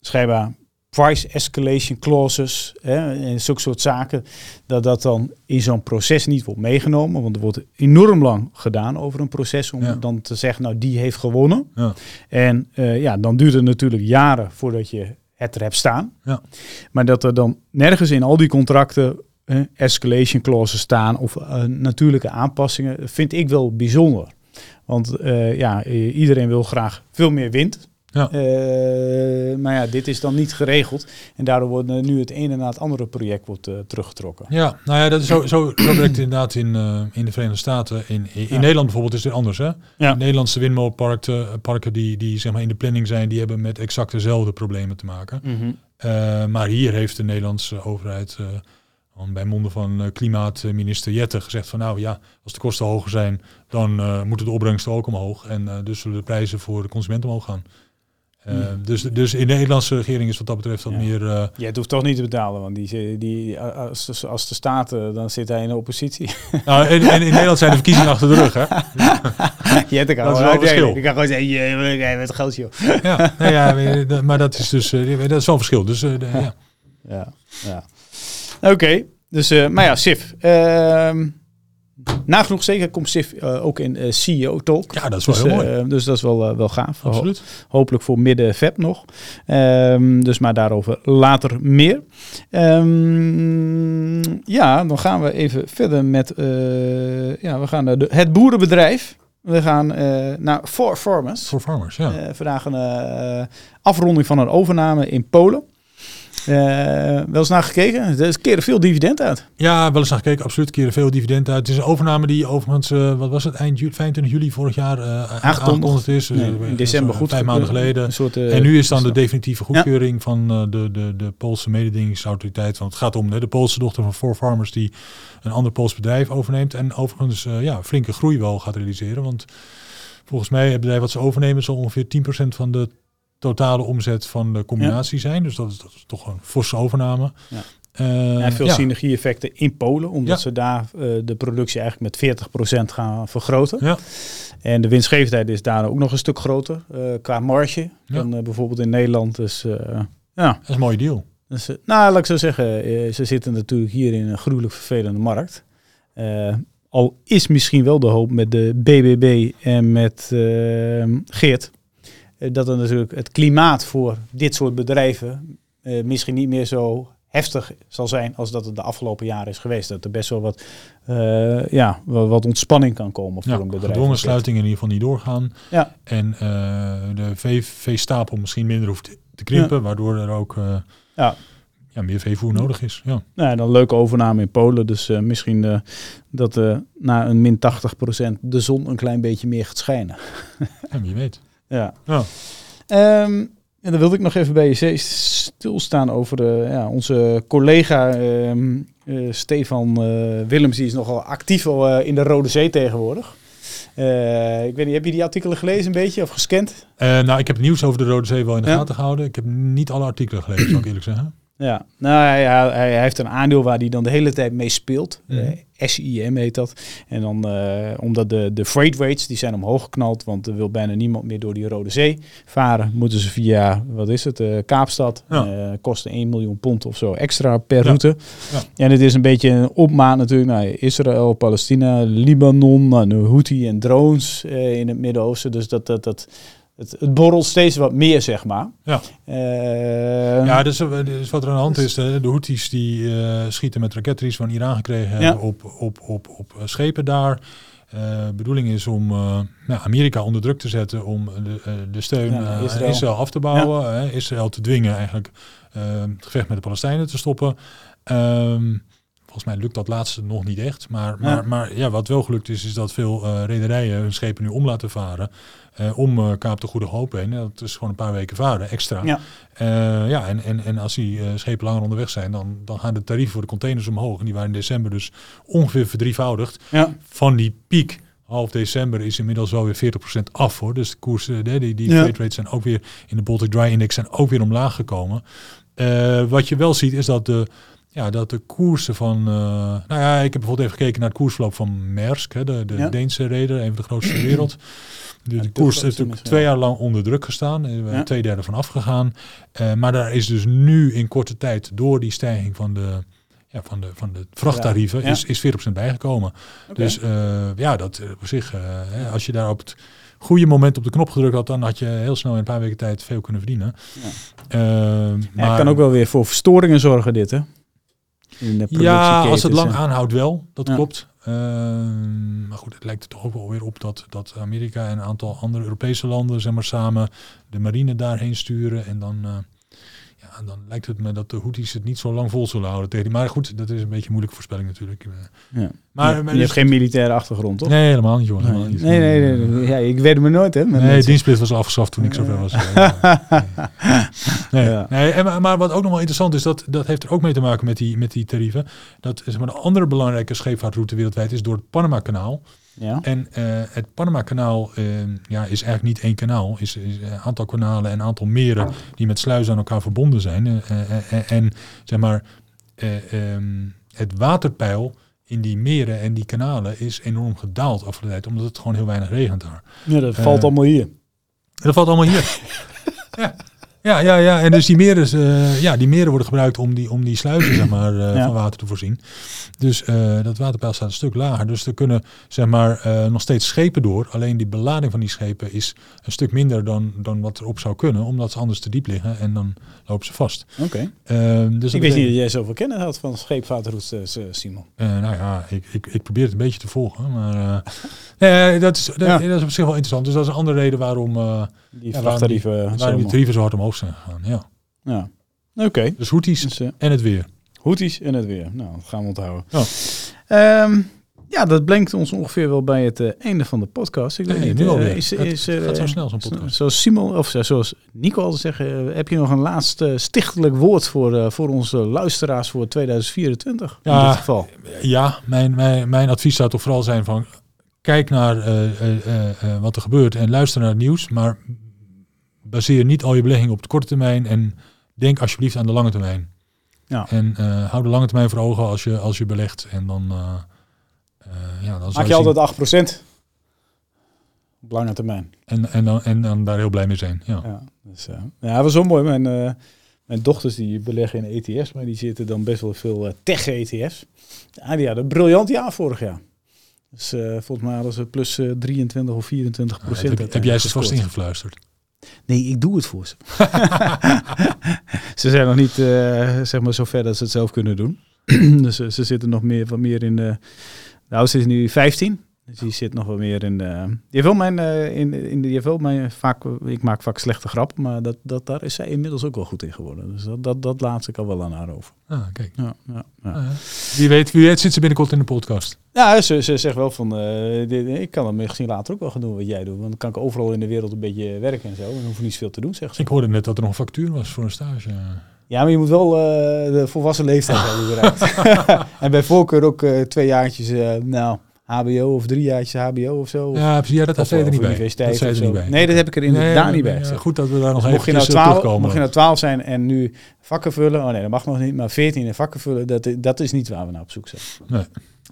schijnbaar price escalation clauses hè, en zulke soort zaken, dat dat dan in zo'n proces niet wordt meegenomen. Want er wordt enorm lang gedaan over een proces om dan te zeggen, nou die heeft gewonnen. Ja. En uh, ja, dan duurt het natuurlijk jaren voordat je het er hebt staan. Ja. Maar dat er dan nergens in al die contracten uh, escalation clauses staan of uh, natuurlijke aanpassingen, vind ik wel bijzonder. Want ja, iedereen wil graag veel meer wind. Ja. Uh, maar ja, dit is dan niet geregeld. En daardoor wordt nu het ene na het andere project wordt, uh, teruggetrokken. Ja, nou ja, dat is zo, zo, zo werkt inderdaad in, in de Verenigde Staten. In, in, ja. Nederland bijvoorbeeld is het anders. Hè? Ja. Nederlandse windmolenparken parken die, die zeg maar in de planning zijn, die hebben met exact dezelfde problemen te maken. Mm -hmm. maar hier heeft de Nederlandse overheid bij monden van klimaatminister Jette gezegd van nou ja, als de kosten hoger zijn, dan moeten de opbrengsten ook omhoog. En dus zullen de prijzen voor de consument omhoog gaan. Uh, dus, dus in de Nederlandse regering is wat dat betreft wat meer... Uh... Ja, het hoeft toch niet te betalen, want die, die, als, als de staat, dan zit hij in de oppositie. Nou, en, en, in Nederland zijn de verkiezingen achter de rug, hè? ja, dat, kan dat is wel verschil. Ik kan gewoon zeggen, jij bent groot, joh. ja, nou ja, maar dat is dus uh, dat is wel een verschil. Dus, ja. ja, ja. Oké, okay, dus, maar ja, SIF. Ehm, nagenoeg zeker komt SIF uh, ook in uh, CEO Talk. Ja, dat is wel dus, heel mooi. Uh, dus dat is wel, wel gaaf. Absoluut. Ho hopelijk voor midden Feb nog. Um, dus maar daarover later meer. Um, ja, dan gaan we even verder met ja, we gaan naar de, het boerenbedrijf. We gaan uh, naar For Farmers. For Farmers, ja. Uh, vandaag een uh, afronding van een overname in Polen. Wel eens naar gekeken? Er keren veel dividend uit. Ja, wel eens naar gekeken. Absoluut keren veel dividend uit. Het is een overname die overigens, wat was het, eind juli, 25 juli vorig jaar aangekondigd is. Nee, in december goed. Vijf maanden geleden. Soort, en nu is dan de definitieve goedkeuring ja. van de, de, de Poolse mededingingsautoriteit. Want het gaat om de Poolse dochter van For Farmers die een ander Pools bedrijf overneemt. En overigens ja, flinke groei wel gaat realiseren. Want volgens mij het bedrijf wat ze overnemen zal ongeveer 10% van de totale omzet van de combinatie zijn. Dus dat is, dat is, toch een forse overname. Ja. Uh, ja, veel ja. synergie-effecten in Polen, omdat ze daar uh, de productie eigenlijk met 40% gaan vergroten. Ja. En de winstgevendheid is daar ook nog een stuk groter qua marge dan bijvoorbeeld in Nederland. Dus ja. Dat is een mooie deal. Dus, nou, laat ik zo zeggen, ze zitten natuurlijk hier in een gruwelijk vervelende markt. Al is misschien wel de hoop met de BBB en met Geert, dat er natuurlijk het klimaat voor dit soort bedrijven misschien niet meer zo heftig zal zijn als dat het de afgelopen jaren is geweest. Dat er best wel wat, ja, wat, wat, ontspanning kan komen voor ja, een bedrijf. gedwongen sluitingen in ieder geval niet doorgaan. Ja. En de VV-stapel misschien minder hoeft te krimpen, ja. waardoor er ook ja. ja, meer veevoer nodig is. Ja. Nou, dan een leuke overname in Polen. Dus uh, misschien uh, dat uh, na een min 80% de zon een klein beetje meer gaat schijnen. ja, wie weet. Ja. ja. Um, en dan wilde ik nog even bij je stilstaan over de, ja, onze collega um, Stefan Willems. Die is nogal actief al in de Rode Zee tegenwoordig. Uh, ik weet niet, heb je die artikelen gelezen een beetje of gescand? Uh, nou, ik heb nieuws over de Rode Zee wel in de ja. gaten gehouden. Ik heb niet alle artikelen gelezen, zou ik eerlijk zeggen. Ja, nou, hij, hij, hij, heeft een aandeel waar hij dan de hele tijd mee speelt. Mm -hmm. uh, SIM heet dat. En dan omdat de, de freight rates die zijn omhoog geknald, want er wil bijna niemand meer door die Rode Zee varen. Moeten ze via, wat is het, Kaapstad. Ja. kosten 1 miljoen pond of zo extra per route. Ja. En het is een beetje een opmaat natuurlijk naar Israël, Palestina, Libanon, nou, Houthi en drones in het Midden-Oosten. Dus dat, dat, dat, het, het borrelt steeds wat meer, zeg maar. Ja, uh, ja dus, dus wat er aan de hand is, de, de Houthis die uh, schieten met raketries van Iran gekregen Ja. op, op, op, op schepen daar. Uh, bedoeling is om uh, nou, Amerika onder druk te zetten om de, uh, de steun Ja, aan Israël. Israël. af te bouwen. Hè, Israël te dwingen eigenlijk het gevecht met de Palestijnen te stoppen. Um, volgens mij lukt dat laatste nog niet echt. Maar, maar, Ja. maar ja, wat wel gelukt is, is dat veel rederijen hun schepen nu om laten varen. Uh, om uh, Kaap de Goede Hoop heen. Dat is gewoon een paar weken varen extra. Ja. Uh, ja, en, en, en als die schepen langer onderweg zijn, dan, dan gaan de tarieven voor de containers omhoog. En die waren in december dus ongeveer verdrievoudigd. Ja. Van die piek half december is inmiddels wel weer 40% af hoor. Dus de koersen, die, die, die Ja. freight rates zijn ook weer in de Baltic Dry Index zijn ook weer omlaag gekomen. Uh, wat je wel ziet is dat de, ja, dat de koersen van... Uh, nou ja, ik heb bijvoorbeeld even gekeken naar het koersverloop van Maersk, hè, de, de Ja. Deense reder, een van de grootste ter wereld. De, Ja, de koers heeft natuurlijk twee ja. jaar lang onder druk gestaan. Er Ja. zijn twee derde van afgegaan. Uh, maar daar is dus nu in korte tijd door die stijging van de, ja, van de, van de vrachttarieven Ja. is, is 40% bijgekomen. Dus uh, ja, dat op zich, uh, hè, als je daar op het goede moment op de knop gedrukt had, dan had je heel snel in een paar weken tijd veel kunnen verdienen. Ja, maar, het kan ook wel weer voor verstoringen zorgen, dit hè? In de ja, als het lang aanhoudt wel, dat Ja. klopt. Uh, maar goed, het lijkt er toch ook wel weer op dat, dat Amerika en een aantal andere Europese landen zeg maar, samen de marine daarheen sturen. En dan, uh, ja, dan lijkt het me dat de Houthis het niet zo lang vol zullen houden tegen die. Maar goed, dat is een beetje een moeilijke voorspelling natuurlijk. Uh, Ja. Maar, je, maar je hebt geen militaire achtergrond, toch? Nee, helemaal niet. Helemaal nee, niet. nee, nee, nee, nee. Ja, ik weet me nooit, hè? met Nee, dienstplicht was afgeschaft toen ik zover was. nee. Nee. Ja. Nee, en, maar- maar wat ook nog wel interessant is, dat, dat heeft er ook mee te maken met die, met die tarieven. Dat zeg maar, de andere belangrijke scheepvaartroute wereldwijd is door het Panama-kanaal. Ja. En eh, het Panama-kanaal eh, ja, is eigenlijk niet één kanaal. is, is een aantal kanalen en een aantal meren die met sluizen aan elkaar verbonden zijn. Eh, eh, en zeg maar, eh, ehm, het waterpeil in die meren en die kanalen is enorm gedaald afgelopen tijd, omdat het gewoon heel weinig regent daar. ja, dat valt allemaal hier. Dat valt allemaal hier. ja. Ja, ja, ja. En dus die meren, eh, ja, die meren worden gebruikt om die, om die sluizen zeg maar, eh, Ja. van water te voorzien. Dus eh, dat waterpeil staat een stuk lager. Dus er kunnen zeg maar, nog steeds schepen door. Alleen die belading van die schepen is een stuk minder dan, dan wat erop zou kunnen. Omdat ze anders te diep liggen en dan lopen ze vast. Oké. Ehm, dus Ik wist niet dat jij zoveel kennis had van scheepvaartroutes, Simon. Nou ja, ik, ik, ik probeer het een beetje te volgen. Maar nee, dat, is, dat, Ja. dat is op zich wel interessant. Dus dat is een andere reden waarom, Die Ja, vrachttarieven. zo waarom die tarieven zo hard omhoog zijn gegaan. Ja. Ja. Oké. Dus Houthis Dus, eh, en het weer. Houthis en het weer. Nou, dat gaan we onthouden. Ja. Ehm, ja, dat brengt ons ongeveer wel bij het eh, einde van de podcast. Ik weet Nee, niet, nu eh, alweer. Is, Het- is, het gaat zo eh, snel, zo'n podcast. Zoals Simon, of zo- zoals Nico altijd zegt, eh, heb je nog een laatste stichtelijk woord voor, eh, voor onze luisteraars voor 2024? In Ja. dit geval. Ja, mijn, mijn, mijn advies zou toch vooral zijn van... Kijk naar eh, eh, eh, eh, wat er gebeurt en luister naar het nieuws. Maar baseer niet al je beleggingen op de korte termijn. En denk alsjeblieft aan de lange termijn. Ja. En eh, hou de lange termijn voor ogen als je, als je belegt. En dan... eh, eh, ja, dan Maak je zien- altijd 8%. Op lange termijn. En, en, dan, en dan daar heel blij mee zijn. Ja. Ja, dus, ja, dat was zo mooi. Mijn, mijn dochters die beleggen in ETF's, maar die zitten dan best wel veel tech-ETF's. Ja, die hadden een briljant jaar vorig jaar. Dus volgens mij hadden ze plus eh, 23 of 24 Ah, procent. heb, heb jij ze vast ingefluisterd? Nee, ik doe het voor ze. ze zijn nog niet eh, zeg maar zo ver dat ze het zelf kunnen doen. dus ze, ze zitten nog meer, wat meer in de... De oudste is nu 15. Dus die zit nog wel meer in... de die heeft wel mijn... eh, in, in, die heeft wel mijn vaak, ik maak vaak slechte grappen, maar dat, dat, daar is zij inmiddels ook wel goed in geworden. Dus dat, dat, dat laat ik al wel aan haar over. Ah, kijk. Ja, ja, ja. Ah. Wie, weet, wie weet zit ze binnenkort in de podcast. ja ze, ze zegt wel van... eh, dit- ik kan het misschien later ook wel gaan doen wat jij doet. Want dan kan ik overal in de wereld een beetje werken en zo. En dan hoef ik niet zoveel te doen, zegt ze. Ik hoorde net dat er nog een factuur was voor een stage. Ja, maar je moet wel eh, de volwassen leeftijd hebben bereikt. en bij voorkeur ook eh, twee jaartjes, eh, nou, HBO of drie jaartjes HBO of zo. Of, Ja. Ja, dat of, zei er niet bij. universiteit Dat er niet bij. Nee, dat heb ik er inderdaad Nee, niet bij. Goed dat we daar nog Dus mocht, je even nou 12, terugkomen. mocht je nou 12 zijn en nu vakken vullen, oh nee, dat mag nog niet, maar 14 en vakken vullen, dat, dat is niet waar we naar op zoek zijn. Nee.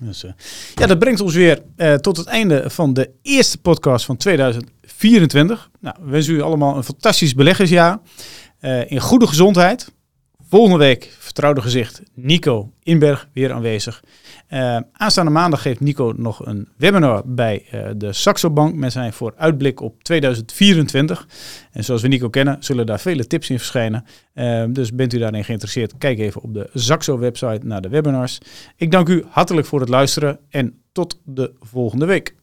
Dus, eh, ja, dat brengt ons weer eh, tot het einde van de eerste podcast van 2024. Nou, we wensen u allemaal een fantastisch beleggersjaar. eh, in goede gezondheid. Volgende week, vertrouwde gezicht, Nico Inberg weer aanwezig. Eh, aanstaande maandag geeft Nico nog een webinar bij eh, de Saxo Bank met zijn vooruitblik op 2024. En zoals we Nico kennen, zullen daar vele tips in verschijnen. Eh, dus bent u daarin geïnteresseerd, kijk even op de Saxo website naar de webinars. Ik dank u hartelijk voor het luisteren en tot de volgende week.